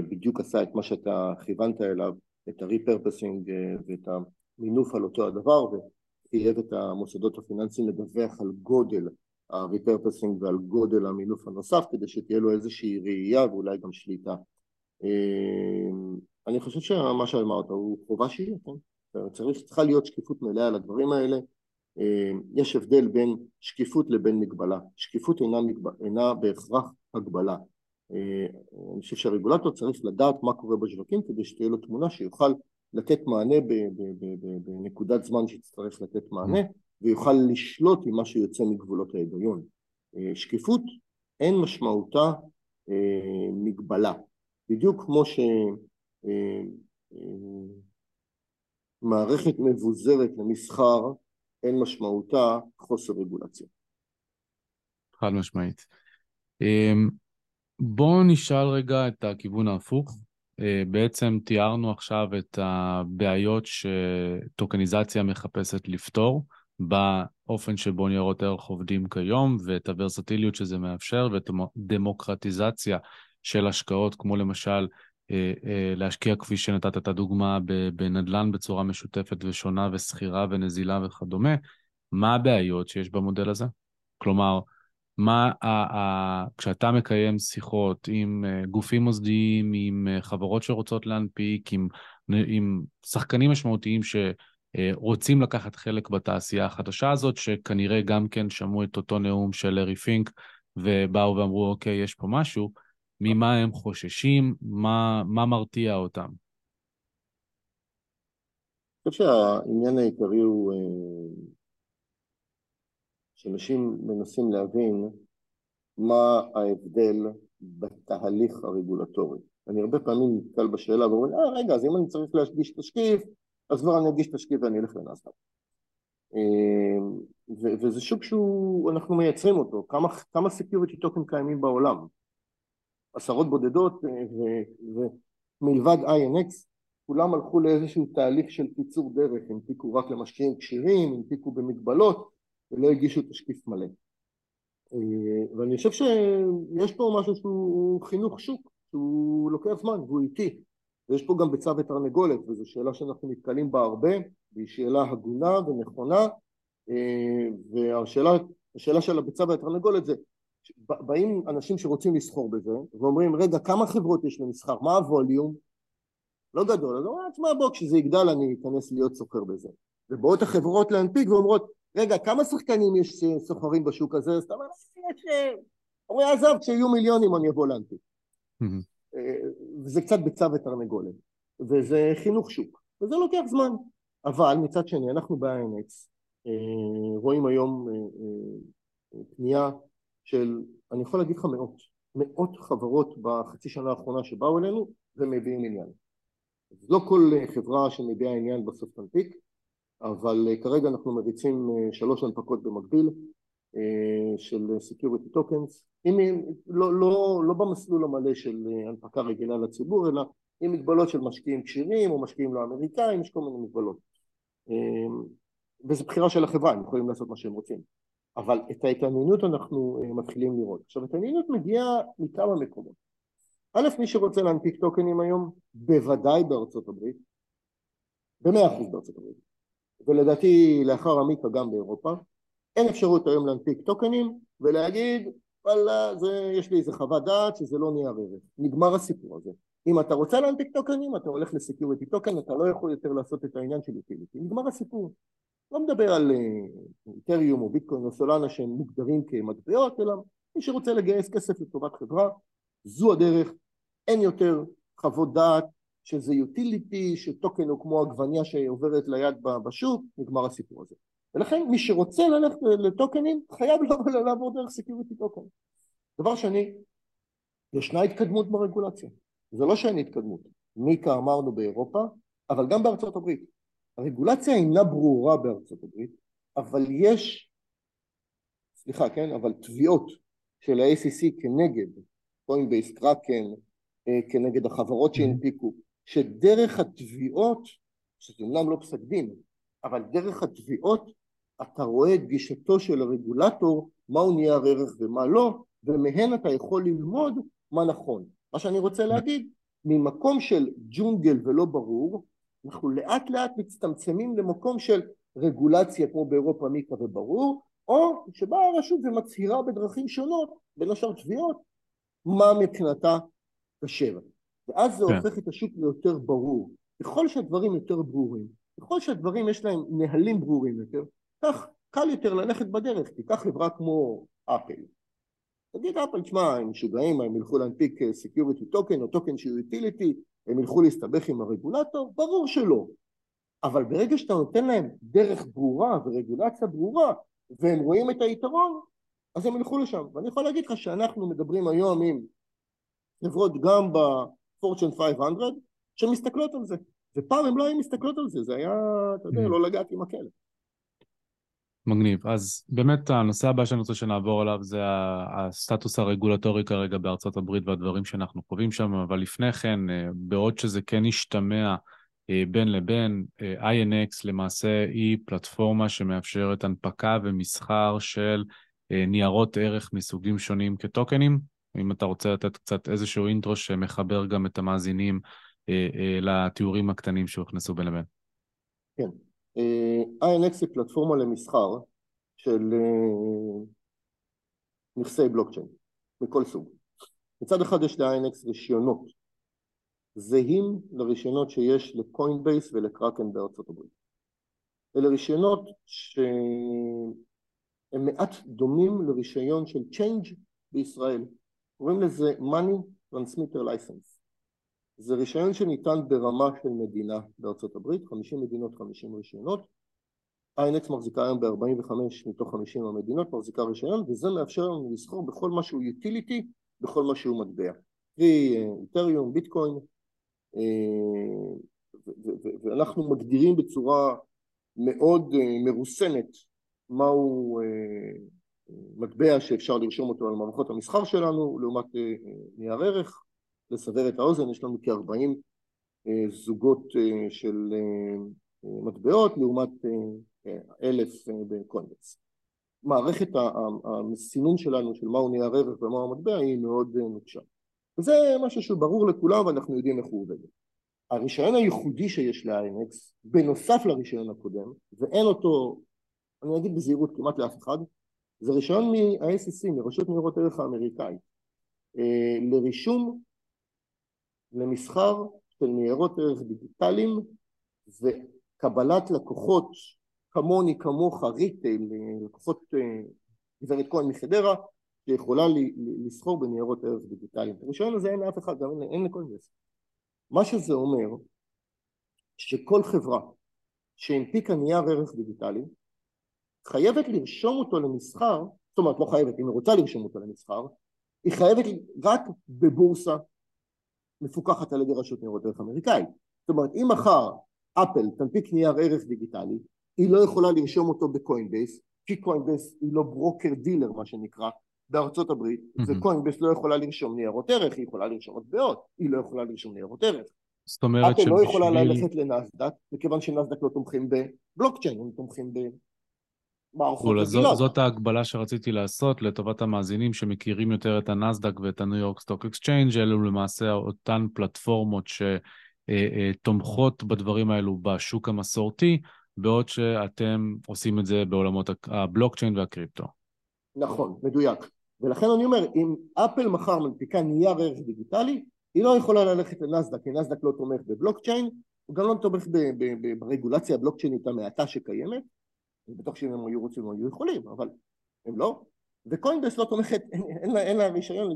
בדיוק עשה את מה שאתה כיוונת אליו, את הריפרפסינג אה, ואת המינוף על אותו הדבר וחייב את המוסדות הפיננסיים לדווח על גודל הריפרפסינג ועל גודל המינוף הנוסף כדי שתהיה לו איזושהי ראייה ואולי גם שליטה. אה, אני חושב שמה שאמרת הוא חובה שיהיה, כן? צריך, צריכה להיות שקיפות מלאה על הדברים האלה. אה, יש הבדל בין שקיפות לבין מגבלה. שקיפות אינה, מגב... אינה בהכרח הגבלה. אה, אני חושב שהרגולטור צריך לדעת מה קורה בשווקים כדי שתהיה לו תמונה שיוכל לתת מענה בנקודת זמן שיצטרך לתת מענה ויוכל לשלוט עם מה שיוצא מגבולות ההיגיון. אה, שקיפות אין משמעותה מגבלה, בדיוק כמו שמערכת מבוזרת למסחר אין משמעותה חוסר רגולציה. חד משמעית. בואו נשאל רגע את הכיוון ההפוך. אה, בעצם תיארנו עכשיו את הבעיות שטוקניזציה מחפשת לפתור באופן שבו ניירות ערך עובדים כיום ואת הוורסטיליות שזה מאפשר ואת הדמוקרטיזציה של השקעות כמו למשל להשקיע כפי שנתת את הדוגמה בנדל"ן בצורה משותפת ושונה וסחירה ונזילה וכדומה. מה הבעיות שיש במודל הזה? כלומר, מה, ה, ה, כשאתה מקיים שיחות עם אה, גופים מוסדיים, עם אה, חברות שרוצות להנפיק, עם, עם שחקנים משמעותיים שרוצים לקחת חלק בתעשייה החדשה הזאת, שכנראה גם כן שמעו את אותו נאום של לארי פינק ובאו ואמרו, אוקיי, יש פה משהו, ממה הם חוששים, מה, מה מרתיע אותם? אני חושב שהעניין העיקרי הוא אה, שאנשים מנסים להבין מה ההבדל בתהליך הרגולטורי. אני הרבה פעמים נתקל בשאלה ואומרים, אה רגע, אז אם אני צריך להגיש תשקיף, אז כבר אני אגיש תשקיף ואני אלך לנאסד"ק. וזה שוק שהוא, אנחנו מייצרים אותו, כמה, כמה security token קיימים בעולם? עשרות בודדות, ומלבד INX, כולם הלכו לאיזשהו תהליך של קיצור דרך, הנפיקו רק למשקיעים כשירים, הנפיקו במגבלות, ולא הגישו תשקיף מלא. ואני חושב שיש פה משהו שהוא חינוך שוק, שהוא לוקח זמן והוא איטי, ויש פה גם ביצה ותרנגולת, וזו שאלה שאנחנו נתקלים בה הרבה, והיא שאלה הגונה ונכונה, והשאלה השאלה של הביצה והתרנגולת זה, באים אנשים שרוצים לסחור בזה, ואומרים, רגע, כמה חברות יש למסחר? מה הווליום? לא גדול, אז אומרים, תשמע בוא, כשזה יגדל אני אכנס להיות סוחר בזה. ובאות החברות להנפיק ואומרות, רגע, כמה שחקנים יש סוחרים בשוק הזה? אז אתה אומר, יש... אומרים, עזוב, כשיהיו מיליונים אני אבוא להנפיק. וזה קצת ביצה ותרנגולת, וזה חינוך שוק, וזה לוקח זמן. אבל מצד שני, אנחנו ב-INX רואים היום פנייה של, אני יכול להגיד לך מאות, מאות חברות בחצי שנה האחרונה שבאו אלינו ומביאים עניין. לא כל חברה שמביאה עניין בסוף תנפיק, אבל כרגע אנחנו מריצים שלוש הנפקות במקביל של Security Tokens, אם, לא, לא, לא במסלול המלא של הנפקה רגילה לציבור, אלא עם מגבלות של משקיעים כשירים או משקיעים לא אמריקאים, יש כל מיני מגבלות. וזו בחירה של החברה, הם יכולים לעשות מה שהם רוצים. אבל את ההתעניינות אנחנו מתחילים לראות. עכשיו, ההתעניינות מגיעה מכמה מקומות. א', מי שרוצה להנפיק טוקנים היום, בוודאי בארצות הברית, במאה אחוז בארצות הברית, ולדעתי לאחר עמיקה גם באירופה, אין אפשרות היום להנפיק טוקנים ולהגיד וואלה יש לי איזה חוות דעת שזה לא נהיה ערך, נגמר הסיפור הזה. אם אתה רוצה להנפיק טוקנים אתה הולך לסקיוריטי טוקן, אתה לא יכול יותר לעשות את העניין של יוטיליטי, נגמר הסיפור. לא מדבר על איתריום או ביטקוין או סולנה שהם מוגדרים כמטבעות, אלא מי שרוצה לגייס כסף לטובת חברה, זו הדרך, אין יותר חוות דעת שזה יוטיליטי, שטוקן הוא כמו עגבניה שעוברת ליד בשוק, נגמר הסיפור הזה. ולכן מי שרוצה ללכת לטוקנים חייב לעבור דרך security token. דבר שני, ישנה התקדמות ברגולציה. זה לא שאין התקדמות. מיקה אמרנו באירופה, אבל גם בארצות הברית. הרגולציה אינה ברורה בארצות הברית, אבל יש, סליחה, כן, אבל תביעות של ה-SEC כנגד קוינבייס, קראקן, אה, כנגד החברות mm-hmm. שהנפיקו, שדרך התביעות, שזה אומנם לא פסק דין, אבל דרך התביעות אתה רואה את גישתו של הרגולטור, מהו נייר ערך ומה לא, ומהן אתה יכול ללמוד מה נכון. מה שאני רוצה להגיד, ממקום של ג'ונגל ולא ברור, אנחנו לאט לאט מצטמצמים למקום של רגולציה כמו באירופה מיקה וברור, או שבאה הרשות ומצהירה בדרכים שונות, בין השאר תביעות, מה מבחינתה כשר. ואז זה כן. הופך את השוק ליותר ברור. ככל שהדברים יותר ברורים, ככל שהדברים יש להם נהלים ברורים יותר, כך קל יותר ללכת בדרך, תיקח חברה כמו אפל. תגיד אפל, תשמע, הם משוגעים, הם ילכו להנפיק security token או טוקן שהוא utility, הם ילכו להסתבך עם הרגולטור? ברור שלא. אבל ברגע שאתה נותן להם דרך ברורה ורגולציה ברורה, והם רואים את היתרון, אז הם ילכו לשם. ואני יכול להגיד לך שאנחנו מדברים היום עם חברות גם ב-Fortune 500 שמסתכלות על זה. ופעם הם לא היו מסתכלות על זה, זה היה, אתה יודע, mm. לא לגעת עם הכלב. מגניב. אז באמת הנושא הבא שאני רוצה שנעבור עליו זה הסטטוס הרגולטורי כרגע בארצות הברית והדברים שאנחנו חווים שם, אבל לפני כן, אה, בעוד שזה כן השתמע אה, בין לבין, אה, INX למעשה היא פלטפורמה שמאפשרת הנפקה ומסחר של ניירות ערך מסוגים שונים כטוקנים. אם אתה רוצה לתת קצת איזשהו אינטרו שמחבר גם את המאזינים לתיאורים הקטנים שהוכנסו בין לבין. כן. INX היא פלטפורמה למסחר של אה, נכסי בלוקצ'יין מכל סוג. מצד אחד יש ל-INX רישיונות זהים לרישיונות שיש לקוינבייס ולקראקן בארצות הברית. אלה רישיונות שהם מעט דומים לרישיון של צ'יינג' בישראל. קוראים לזה money transmitter license. זה רישיון שניתן ברמה של מדינה בארצות הברית, 50 מדינות 50 רישיונות, INX מחזיקה היום ב-45 מתוך 50 המדינות, מחזיקה רישיון, וזה מאפשר לנו לסחור בכל מה שהוא utility, בכל מה שהוא מטבע. קרי איתריום, ביטקוין, ואנחנו מגדירים בצורה מאוד מרוסנת מהו מטבע שאפשר לרשום אותו על מערכות המסחר שלנו לעומת נייר ערך. לסבר את האוזן, יש לנו כ-40 זוגות של מטבעות לעומת אלף בקונבקס. מערכת הסינון שלנו של מהו נייר ערך ומהו המטבע היא מאוד נוקשה. וזה משהו שהוא ברור לכולם ואנחנו יודעים איך הוא עובד. הרישיון הייחודי שיש ל-INX, בנוסף לרישיון הקודם, ואין אותו, אני אגיד בזהירות כמעט לאף אחד, זה רישיון מה-ICC, מרשות ניירות ערך האמריקאית, לרישום למסחר של ניירות ערך דיגיטליים וקבלת לקוחות כמוני, כמוך, retail, לקוחות גברת כהן מחדרה, שיכולה לסחור בניירות ערך דיגיטליים. את הרישיון הזה אין לאף אחד, גם אין לכל זה. מה שזה אומר, שכל חברה שהנפיקה נייר ערך דיגיטלי, חייבת לרשום אותו למסחר, זאת אומרת לא חייבת, אם היא רוצה לרשום אותו למסחר, היא חייבת רק בבורסה מפוקחת על ידי רשות ניירות ערך אמריקאית. זאת אומרת, אם מחר אפל תנפיק נייר ערך דיגיטלי, היא לא יכולה לרשום אותו בקוינבייס, כי קוינבייס היא לא broker dealer מה שנקרא בארצות הברית, mm-hmm. וקוינבייס לא יכולה לרשום ניירות ערך, היא יכולה לרשום מטבעות, היא לא יכולה לרשום ניירות ערך. זאת אומרת אפל לא יכולה ללכת לנסדק, מכיוון שנסדק לא תומכים בבלוקצ'יין, הם תומכים. מערכות רגילות. זאת ההגבלה שרציתי לעשות לטובת המאזינים שמכירים יותר את הנסדק ואת הניו יורק סטוק אקסצ'יינג' אלו למעשה אותן פלטפורמות שתומכות בדברים האלו בשוק המסורתי, בעוד שאתם עושים את זה בעולמות הבלוקצ'יין והקריפטו. נכון, מדויק. ולכן אני אומר, אם אפל מחר מנפיקה נייר ערך דיגיטלי, היא לא יכולה ללכת לנסדק, כי נסדק לא תומך בבלוקצ'יין, הוא גם לא תומך ברגולציה הבלוקצ'יינית המעטה שקיימת, אני בטוח שאם הם היו רוצים הם היו יכולים, אבל הם לא, וקוינבס לא תומכת, אין לה, אין לה רישיון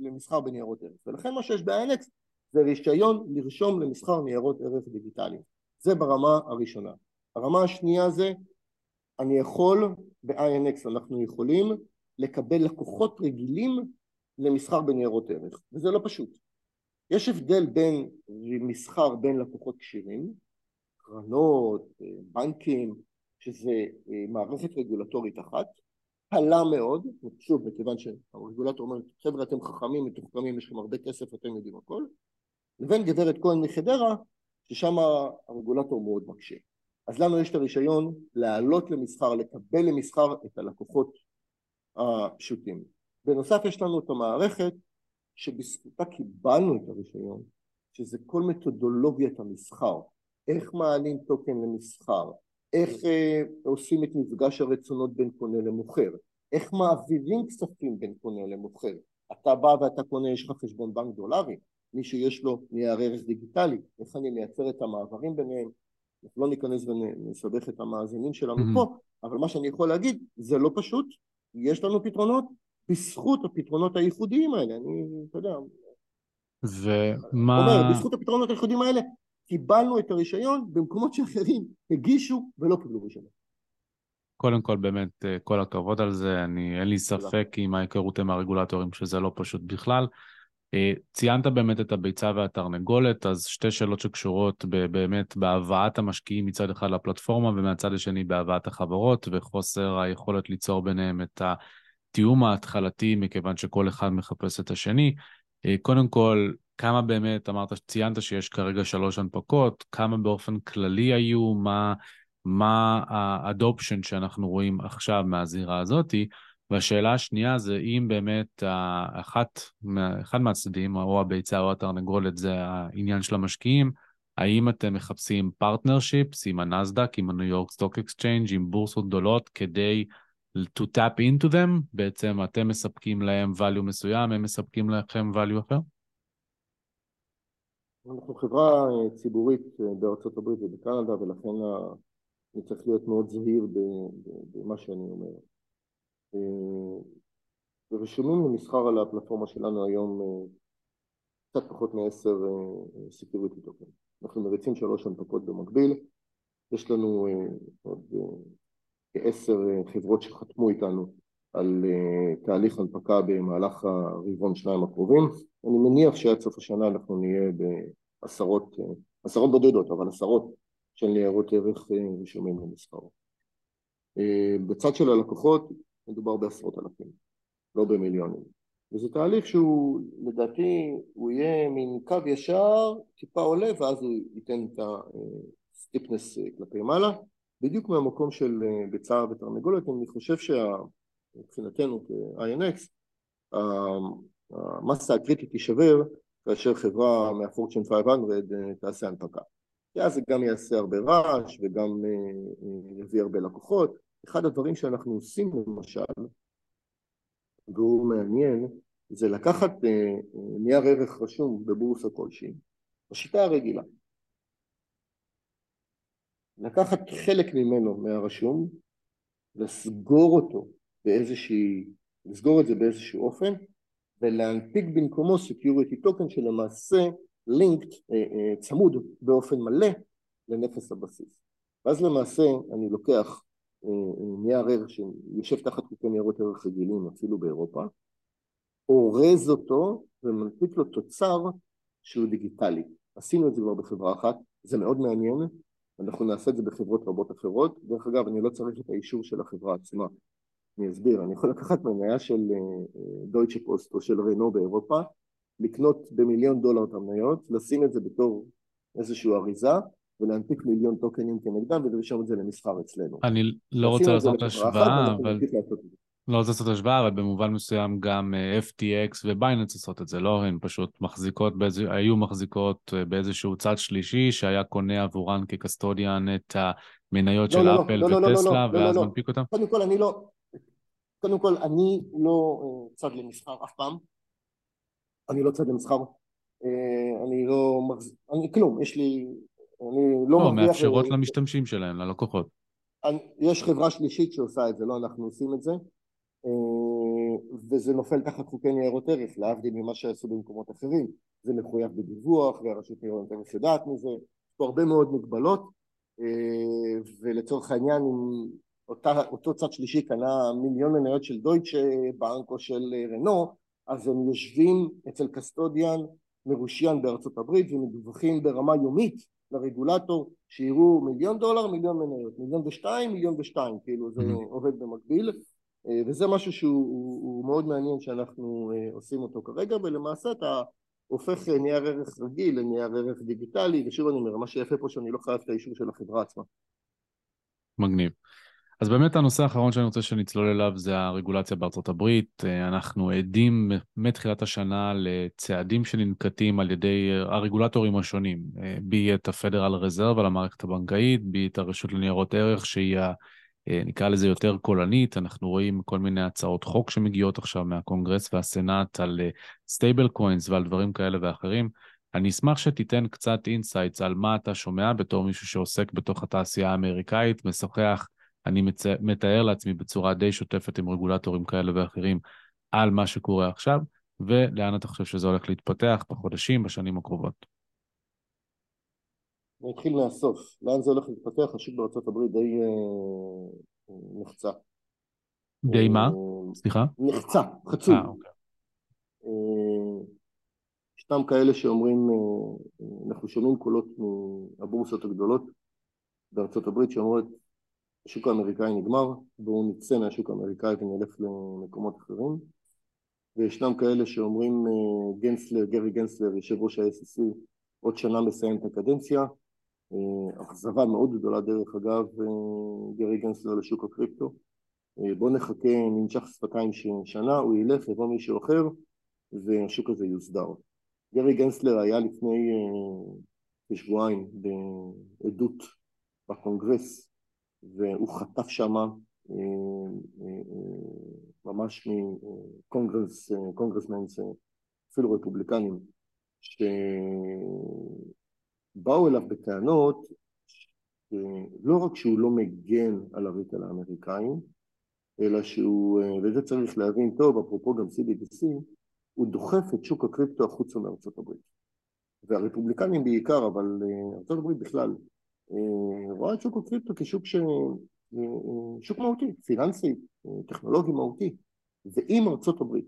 למסחר בניירות ערך, ולכן מה שיש ב-INX זה רישיון לרשום למסחר ניירות ערך דיגיטליים, זה ברמה הראשונה. הרמה השנייה זה, אני יכול, ב-INX אנחנו יכולים לקבל לקוחות רגילים למסחר בניירות ערך, וזה לא פשוט. יש הבדל בין מסחר בין לקוחות כשירים, קרנות, בנקים, שזה אה, מערכת רגולטורית אחת, קלה מאוד, שוב מכיוון שהרגולטור אומר חבר'ה אתם חכמים, מתוחכמים, יש לכם הרבה כסף, אתם יודעים הכל, לבין גברת כהן מחדרה ששם הרגולטור מאוד מקשה. אז לנו יש את הרישיון להעלות למסחר, לקבל למסחר את הלקוחות הפשוטים. בנוסף יש לנו את המערכת שבזכותה קיבלנו את הרישיון, שזה כל מתודולוגיית המסחר, איך מעלים טוקן למסחר, איך אה, עושים את מפגש הרצונות בין קונה למוכר, איך מעבירים כספים בין קונה למוכר, אתה בא ואתה קונה, יש לך חשבון בנק דולרי, מי שיש לו נייר ערך דיגיטלי, איך אני מייצר את המעברים ביניהם, אנחנו לא ניכנס ונסבך את המאזינים שלנו mm-hmm. פה, אבל מה שאני יכול להגיד, זה לא פשוט, יש לנו פתרונות, בזכות הפתרונות הייחודיים האלה, אני, אתה יודע, ומה... אומר, בזכות הפתרונות הייחודיים האלה, קיבלנו את הרישיון במקומות שאחרים הגישו ולא קיבלו רישיון. קודם כל באמת אה, כל הכבוד על זה, אני, אין לי ספק עם ההיכרות עם הרגולטורים שזה לא פשוט בכלל. אה, ציינת באמת את הביצה והתרנגולת, אז שתי שאלות שקשורות באמת בהבאת המשקיעים מצד אחד לפלטפורמה ומהצד השני בהבאת החברות וחוסר היכולת ליצור ביניהם את התיאום ההתחלתי מכיוון שכל אחד מחפש את השני. אה, קודם כל, כמה באמת, אמרת, ציינת שיש כרגע שלוש הנפקות, כמה באופן כללי היו, מה, מה ה adoption שאנחנו רואים עכשיו מהזירה הזאתי, והשאלה השנייה זה אם באמת אחת, אחד מהצדדים, או הביצה או התרנגולת, זה העניין של המשקיעים, האם אתם מחפשים partnerships עם הנסדק, עם הניו יורק סטוק אקסצ'יינג', עם בורסות גדולות, כדי to tap into them, בעצם אתם מספקים להם value מסוים, הם מספקים לכם value אחר? אנחנו חברה אה, ציבורית אה, בארצות הברית ובקנדה ולכן אני צריך להיות מאוד זהיר במה שאני אומר. אה, ורשומים למסחר על הפלטפורמה שלנו היום קצת פחות מעשר security token. אנחנו מריצים שלוש הנפקות במקביל, יש לנו עוד כעשר חברות שחתמו איתנו על תהליך הנפקה במהלך הרבעון שניים הקרובים אני מניח שעד סוף השנה אנחנו נהיה בעשרות, עשרות בודדות, אבל עשרות של ניירות ערך רשומים למסחר. בצד של הלקוחות מדובר בעשרות אלפים, לא במיליונים. וזה תהליך שהוא, לדעתי, הוא יהיה מין קו ישר, טיפה עולה, ואז הוא ייתן את הסטיפנס כלפי מעלה. בדיוק מהמקום של ביצה ותרנגולת, אני חושב שמבחינתנו כ-INX, המסה הקריטית תישבר כאשר חברה מהפורצ'ן 500 תעשה הנפקה. כי אז זה גם יעשה הרבה רעש וגם יביא הרבה לקוחות. אחד הדברים שאנחנו עושים למשל, והוא מעניין, זה לקחת נייר ערך רשום בבורסה כלשהי, בשיטה הרגילה, לקחת חלק ממנו מהרשום, לסגור אותו באיזושהי, לסגור את זה באיזשהו אופן ולהנפיק במקומו security token שלמעשה לינקד צמוד באופן מלא לנכס הבסיס. ואז למעשה אני לוקח נייר ערך שיושב תחת חוקי ניירות ערך רגילים אפילו באירופה, אורז אותו ומנפיק לו תוצר שהוא דיגיטלי. עשינו את זה כבר בחברה אחת, זה מאוד מעניין, אנחנו נעשה את זה בחברות רבות אחרות. דרך אגב, אני לא צריך את האישור של החברה עצמה. אני אסביר, אני יכול לקחת מניה של דויטשה פוסט או של רנו באירופה, לקנות במיליון דולר את המניות, לשים את זה בתור איזושהי אריזה ולהנפיק מיליון טוקנים כנגדם ולרשום את זה למסחר אצלנו. אני לא רוצה לעשות השוואה, אבל... לא רוצה לעשות השוואה, אבל במובן מסוים גם אה, FTX ובייננס עושות את זה, לא? הן פשוט מחזיקות, באיז... היו מחזיקות אה, באיזשהו צד שלישי שהיה קונה עבורן כקסטודיאן את המניות לא, של לא, אפל לא, לא, לא, וטסלה, לא, לא, ואז לא. מנפיק אותם? קודם כל אני לא, קודם כל אני לא אה, צד למסחר אף פעם, אני לא צד למסחר, אה, אני לא מחזיק, אני כלום, יש לי, אני לא לא, מרוויח, מאפשרות אה, למשתמשים שלהן, ללקוחות. אני- יש חברה שלישית שעושה את זה, לא אנחנו עושים את זה, וזה נופל תחת חוקי ניירות ערך, להבדיל ממה שעשו במקומות אחרים, זה מחויב בדיווח והרשות ניירות ערך יודעת מזה, יש פה הרבה מאוד מגבלות, ולצורך העניין אם אותה, אותו צד שלישי קנה מיליון מניות של דויטשה בנק או של אה, רנו, אז הם יושבים אצל קסטודיאן מרושיין בארצות הברית ומדווחים ברמה יומית לרגולטור שיראו מיליון דולר, מיליון מניות, מיליון ושתיים, מיליון ושתיים, כאילו זה Mhm. עובד במקביל אה, וזה משהו שהוא הוא, הוא מאוד מעניין שאנחנו אה, עושים אותו כרגע ולמעשה אתה הופך נייר ערך רגיל לנייר ערך דיגיטלי ושוב אני אומר מה שיפה פה שאני לא חייב את האישור של החברה עצמה מגניב. אז באמת הנושא האחרון שאני רוצה שנצלול אליו זה הרגולציה בארצות הברית. אה, אנחנו עדים מתחילת השנה לצעדים שננקטים על ידי אה, הרגולטורים השונים, אה, בין אם הפדרל רזרב על המערכת הבנקאית, בין אם הרשות לניירות ערך שהיא, ה- נקרא לזה יותר קולנית. אנחנו רואים כל מיני הצעות חוק שמגיעות עכשיו מהקונגרס והסנאט על stablecoins ועל דברים כאלה ואחרים. אני אשמח שתיתן קצת insights על מה אתה שומע בתור מישהו שעוסק בתוך התעשייה האמריקאית, משוחח, אני מצ... מתאר לעצמי בצורה די שוטפת עם רגולטורים כאלה ואחרים על מה שקורה עכשיו, ולאן אתה חושב שזה הולך להתפתח בחודשים, בשנים הקרובות. אני אתחיל מהסוף, לאן זה הולך להתפתח? השוק בארצות הברית די אה, נחצה. די מה? אה, סליחה? נחצה, חצוי. אה, אוקיי. אה, ישנם כאלה שאומרים, אנחנו שומעים קולות מהבורסות הגדולות בארצות הברית שאומרות השוק האמריקאי נגמר, בואו נצא מהשוק האמריקאי ונלך למקומות אחרים. וישנם כאלה שאומרים אה, גנסלר, גרי גנסלר, יושב ראש ה-SEC עוד שנה מסיים את הקדנציה. אה, אכזבה מאוד גדולה דרך אגב אה, גרי גנסלר לשוק הקריפטו. בואו נחכה, ננשך שפתיים שנה, הוא ילך, יבוא מישהו אחר והשוק הזה יוסדר. גרי גנסלר היה לפני כשבועיים בעדות בקונגרס והוא חטף שמה אה, אה, אה, ממש מקונגרס, קונגרסמנס, אפילו רפובליקנים, שבאו אליו בטענות שלא רק שהוא לא מגן על הריטל האמריקאים, אלא שהוא, וזה צריך להבין טוב, אפרופו גם CBDC, הוא דוחף את שוק הקריפטו החוצה מארצות הברית. והרפובליקנים בעיקר, אבל ארצות הברית בכלל, רואה את שוק הקריפטו כשוק ש... אה, אה, שוק מהותי, פיננסי, אה, טכנולוגי מהותי. ואם ארצות הברית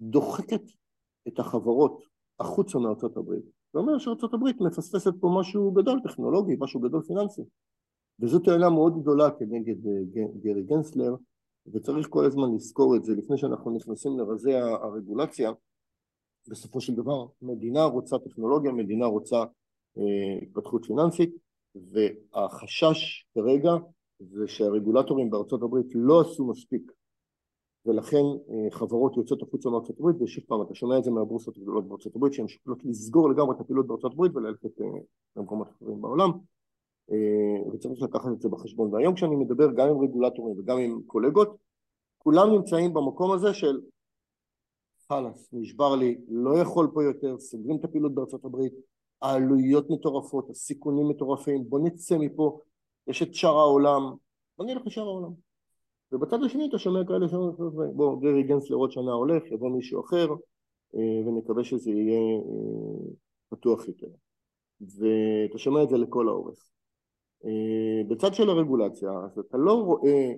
דוחקת את החברות החוצה מארצות הברית, זה אומר שארצות הברית מפספסת פה משהו גדול טכנולוגי, משהו גדול פיננסי. וזו טענה מאוד גדולה כנגד אה, גרי גנסלר, וצריך כל הזמן לזכור את זה לפני שאנחנו נכנסים לרזי הרגולציה. בסופו של דבר מדינה רוצה טכנולוגיה, מדינה רוצה אה, התפתחות פיננסית, והחשש כרגע זה שהרגולטורים בארצות הברית לא עשו מספיק ולכן אה, חברות יוצאות החוצה מארצות הברית ושוב פעם אתה שומע את זה מהבורסות הגדולות בארצות הברית שהן שוקלות לסגור לגמרי את הפעילות בארצות הברית וללכת אה, למקומות אחרים בעולם. אה, וצריך לקחת את זה בחשבון. והיום כשאני מדבר גם עם רגולטורים וגם עם קולגות כולם נמצאים במקום הזה של חלאס נשבר לי לא יכול פה יותר סוגרים את הפעילות בארצות הברית העלויות מטורפות הסיכונים מטורפים בוא נצא מפה יש את שאר העולם בוא נלך לשאר העולם. ובצד השני אתה שומע כאלה שאומרים בוא גרי גנסלר עוד שנה הולך יבוא מישהו אחר אה, ונקווה שזה יהיה אה, פתוח יותר. ואתה שומע את זה לכל האורך. אה, בצד של הרגולציה אז אתה לא רואה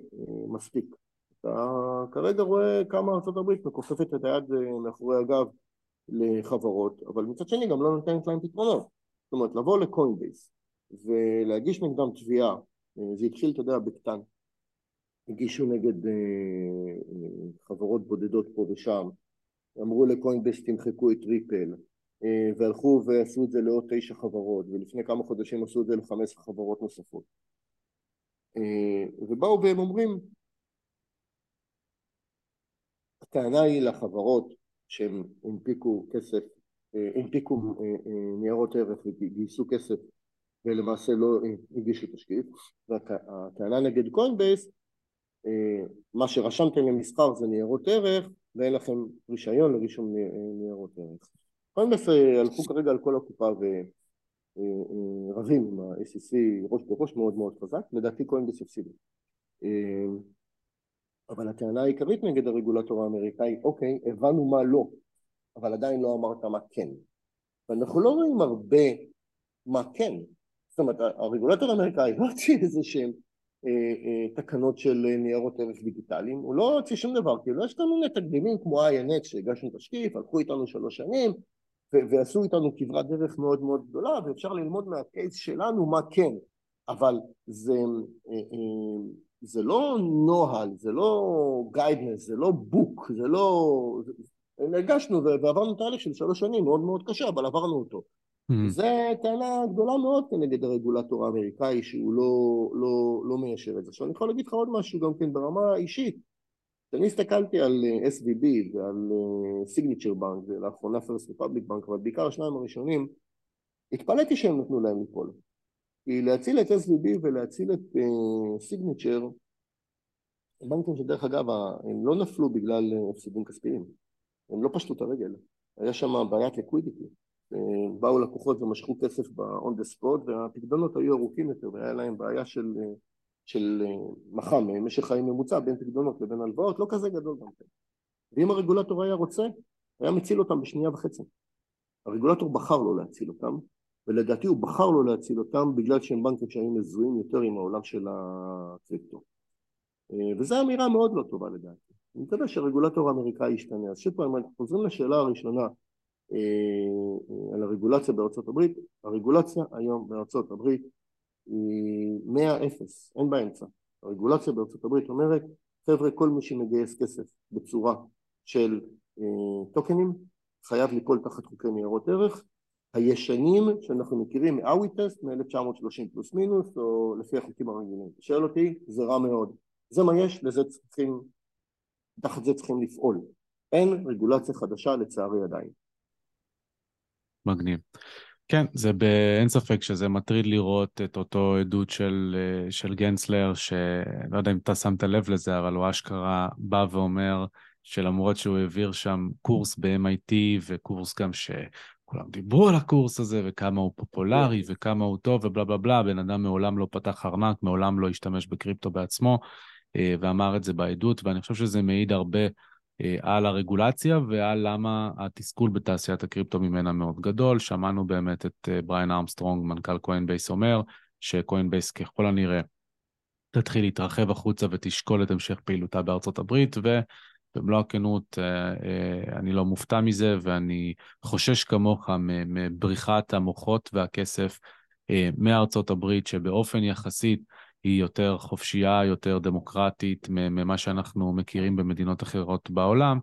מספיק. אתה כרגע רואה כמה ארה"ב מכופפת את היד מאחורי הגב לחברות אבל מצד שני גם לא נותנת להם פתרונות. זאת אומרת לבוא לקוינבייס ולהגיש נגדם תביעה זה התחיל אתה יודע בקטן. הגישו נגד אה, אה, חברות בודדות פה ושם, אמרו לקוינבס תמחקו את ריפל. אה, והלכו ועשו את זה לעוד תשע חברות ולפני כמה חודשים עשו את זה לחמש חברות נוספות. ובאו והם אומרים הטענה היא לחברות שהם הנפיקו כסף, הנפיקו ניירות ערך וגייסו כסף ולמעשה לא הגישו תשקיף והטענה נגד קוינבייס אה, מה שרשמתם למסחר זה ניירות ערך ואין לכם רישיון לרישום ניירות ערך. קוינבס הלכו כרגע על כל הקופה ורבים עם ה-SEC ראש בראש מאוד מאוד חזק, לדעתי קוינבס יפסידו. אה, אבל הטענה העיקרית נגד הרגולטור האמריקאי, אוקיי, הבנו מה לא, אבל עדיין לא אמרת מה כן. ואנחנו לא רואים הרבה מה כן. זאת אומרת, הרגולטור האמריקאי לא הוציא איזה שהם אה, אה, תקנות של אה, ניירות ערך דיגיטליים, הוא לא הוציא שום דבר, כאילו יש לנו מיני תקדימים כמו INX שהגשנו תשקיף, הלכו איתנו שלוש שנים ועשו איתנו כברת דרך מאוד מאוד גדולה ואפשר ללמוד מה case שלנו מה כן, אבל זה, זה לא נוהל, זה לא guidance, זה לא book, זה לא... הגשנו ועברנו תהליך של שלוש שנים מאוד מאוד קשה, אבל עברנו אותו. Mm-hmm. זה טענה גדולה מאוד כנגד הרגולטור האמריקאי שהוא לא, לא, לא מיישר את זה. עכשיו אני יכול להגיד לך עוד משהו גם כן ברמה האישית. כשאני הסתכלתי על אה, SVB ועל סיגניצ'ר בנק ולאחרונה פרסט רפבליק בנק אבל בעיקר השניים הראשונים התפלאתי שהם נתנו להם ליפול. כי להציל את SVB ולהציל את סיגניצ'ר uh, בנקים שדרך אגב הם לא נפלו בגלל אה, הפסידים כספיים. הם לא פשטו את הרגל. היה שם בעיית ליקווידיטי באו לקוחות ומשכו כסף ב-on the spot והפקדונות היו ארוכים יותר והיה להם בעיה של, של מח"מ, משך חיים ממוצע בין פקדונות לבין הלוואות, לא כזה גדול גם כן. ואם הרגולטור היה רוצה, היה מציל אותם בשנייה וחצי. הרגולטור בחר לא להציל אותם, ולדעתי הוא בחר לא להציל אותם בגלל שהם בנקים שהיו מזוהים יותר עם העולם של הקריפטו. וזו אמירה מאוד לא טובה לדעתי. אני מקווה שהרגולטור האמריקאי ישתנה. אז שוב פעם, אנחנו חוזרים לשאלה הראשונה, אה, על הרגולציה בארצות הברית, הרגולציה היום בארצות הברית היא מאה אפס, אין באמצע. הרגולציה בארצות הברית אומרת, חבר'ה כל מי שמגייס כסף בצורה של אה, טוקנים חייב ליפול תחת חוקי ניירות ערך הישנים שאנחנו מכירים מאווי טסט מ-1930 פלוס מינוס או לפי החוקים הרגילים. שואל אותי, זה רע מאוד. זה מה יש, לזה צריכים, תחת זה צריכים לפעול. אין רגולציה חדשה לצערי עדיין. מגניב. כן, זה באין ספק שזה מטריד לראות את אותו עדות של, של גנסלר, שלא יודע אם אתה שמת לב לזה, אבל הוא אשכרה בא ואומר שלמרות שהוא העביר שם קורס ב-MIT וקורס גם שכולם דיברו על הקורס הזה וכמה הוא פופולרי וכמה הוא טוב ובלה בלה בלה, בן אדם מעולם לא פתח ארנק, מעולם לא השתמש בקריפטו בעצמו, אה, ואמר את זה בעדות, ואני חושב שזה מעיד הרבה אה, על הרגולציה ועל למה התסכול בתעשיית הקריפטו ממנה מאוד גדול. שמענו באמת את אה, בריין ארמסטרונג, מנכ"ל קוינבייס, אומר שקוינבייס ככל הנראה תתחיל להתרחב החוצה ותשקול את המשך פעילותה בארצות הברית, במלוא הכנות, אני לא מופתע מזה, ואני חושש כמוך מבריחת המוחות והכסף מארצות הברית, שבאופן יחסית היא יותר חופשייה, יותר דמוקרטית ממה שאנחנו מכירים במדינות אחרות בעולם.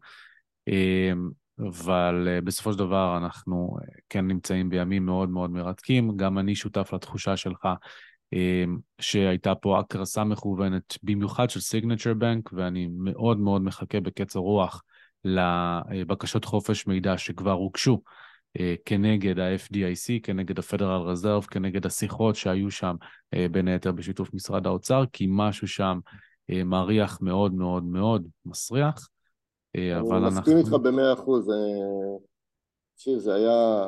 אבל בסופו של דבר אנחנו כן נמצאים בימים מאוד מאוד מרתקים. גם אני שותף לתחושה שלך שהייתה פה הקרסה מכוונת, במיוחד של סיגנצ'ר בנק, ואני מאוד מאוד מחכה בקצר רוח לבקשות חופש מידע שכבר הוגשו uh, כנגד ה-FDIC, כנגד ה-Federal Reserve, כנגד השיחות שהיו שם, uh, בין היתר בשיתוף משרד האוצר, כי משהו שם uh, מריח מאוד מאוד מאוד מסריח. אה, אבל אנחנו... אני מסכים איתך במאה אחוז, תקשיב, זה היה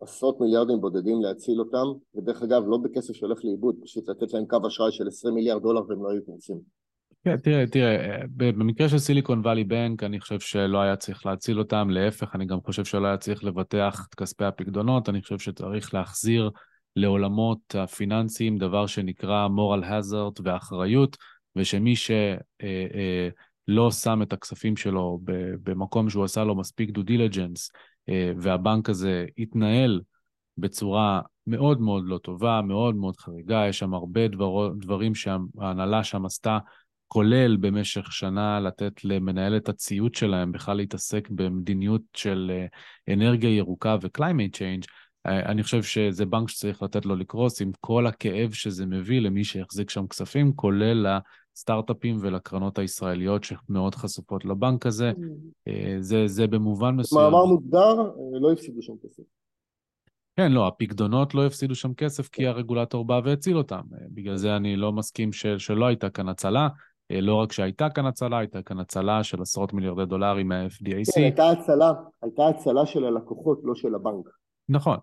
עשרות מיליארדים בודדים להציל אותם, ודרך אגב, לא בכסף שהולך לאיבוד, פשוט לתת להם קו אשראי של 20 מיליארד דולר והם לא היו כנסים. כן, תראה, תראה, במקרה של סיליקון וואלי בנק, אני חושב שלא היה צריך להציל אותם, להפך, אני גם חושב שלא היה צריך לבטח את כספי הפקדונות, אני חושב שצריך להחזיר לעולמות הפיננסיים דבר שנקרא moral hazard ואחריות, ושמי ש... אה, אה, לא שם את הכספים שלו במקום שהוא עשה לו מספיק דו דיליג'נס, אה, והבנק הזה התנהל בצורה מאוד מאוד לא טובה, מאוד מאוד חריגה, יש שם הרבה דבר, דברים שההנהלה שם עשתה, כולל במשך שנה לתת למנהלת הציות שלהם בכלל להתעסק במדיניות של אה, אנרגיה ירוקה ו-climate change, אה, אני חושב שזה בנק שצריך לתת לו לקרוס עם כל הכאב שזה מביא למי שיחזיק שם כספים, כולל לסטארט-אפים ולקרנות הישראליות שמאוד חשופות לבנק הזה. Mm. אה, זה, זה במובן מסוים... מאמר מוגדר, אה, לא הפסידו שם כסף. כן, לא, הפקדונות לא הפסידו שם כסף כי הרגולטור בא והציל אותם. בגלל זה אני לא מסכים ש, שלא הייתה כאן הצלה. לא רק שהייתה כאן הצלה, הייתה כאן הצלה של עשרות מיליארדי דולרים מה-FDIC. כן, הייתה הצלה, הייתה הצלה של הלקוחות, לא של הבנק. נכון,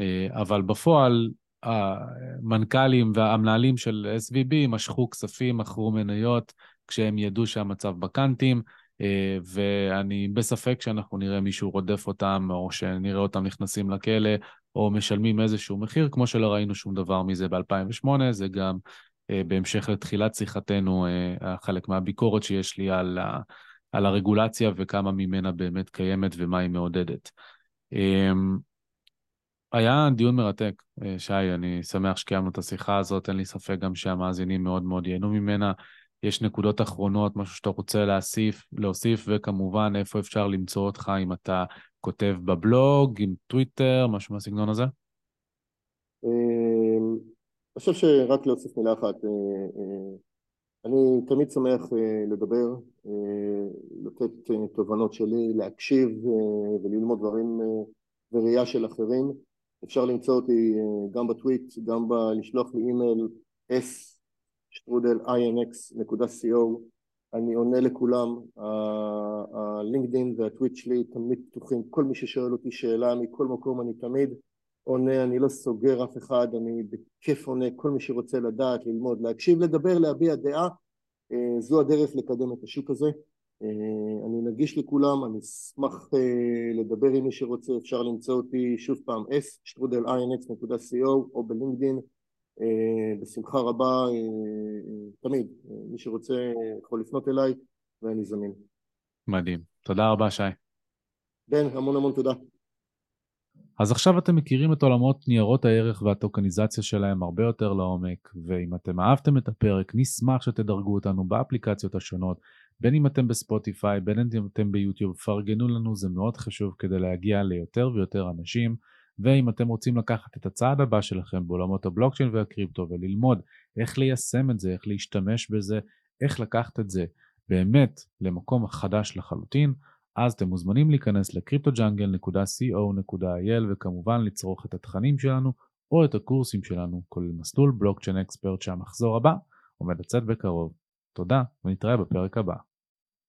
אה, אבל בפועל המנכ"לים והמנהלים של SVB משכו כספים, מכרו מניות, כשהם ידעו שהמצב בקאנטים, אה, ואני בספק שאנחנו נראה מישהו רודף אותם, או שנראה אותם נכנסים לכלא, או משלמים איזשהו מחיר, כמו שלא ראינו שום דבר מזה ב-2008, זה גם אה, בהמשך לתחילת שיחתנו, חלק מהביקורת שיש לי על, ה, על הרגולציה וכמה ממנה באמת קיימת ומה היא מעודדת. היה דיון מרתק, אה, שי, אני שמח שקיימנו את השיחה הזאת, אין לי ספק גם שהמאזינים מאוד מאוד ייהנו ממנה. יש נקודות אחרונות, משהו שאתה רוצה להוסיף, להוסיף, וכמובן איפה אפשר למצוא אותך אם אתה כותב בבלוג, עם טוויטר, משהו מהסגנון הזה? אה, אני חושב שרק להוסיף מילה אחת, אה, אני תמיד שמח לדבר, לתת תובנות שלי, להקשיב וללמוד דברים וראייה של אחרים. אפשר למצוא אותי אה, גם בטוויט, גם ב... לשלוח לי אימייל s שטרודל inx.co אני עונה לכולם, הלינקדאין והטוויט שלי תמיד פתוחים, כל מי ששואל אותי שאלה מכל מקום אני תמיד עונה, אני לא סוגר אף אחד, אני בכיף עונה, כל מי שרוצה לדעת, ללמוד, להקשיב, לדבר, להביע דעה, אה, זו הדרך לקדם את השוק הזה אני נגיש לכולם, אני אשמח אה, לדבר עם מי שרוצה, אפשר למצוא אותי שוב פעם s שטרודל inx.co או בלינקדין, אה, בשמחה רבה, תמיד, מי שרוצה יכול לפנות אליי ואני זמין. מדהים, תודה רבה שי. בן, המון המון תודה. אז עכשיו אתם מכירים את עולמות ניירות הערך והטוקניזציה שלהם הרבה יותר לעומק, ואם אתם אהבתם את הפרק, נשמח שתדרגו אותנו באפליקציות השונות. בין אם אתם בספוטיפיי, בין אם אתם ביוטיוב, פרגנו לנו, זה מאוד חשוב כדי להגיע ליותר ויותר אנשים. ואם אתם רוצים לקחת את הצעד הבא שלכם בעולמות הבלוקצ'יין והקריפטו וללמוד איך ליישם את זה, איך להשתמש בזה, איך לקחת את זה באמת למקום חדש לחלוטין, אז אתם מוזמנים להיכנס לקריפטוג'אנגל.co.il וכמובן לצרוך את התכנים שלנו או את הקורסים שלנו, כולל מסלול בלוקצ'יין אקספרט שהמחזור הבא עומד לצאת בקרוב. תודה ונתראה בפרק הבא.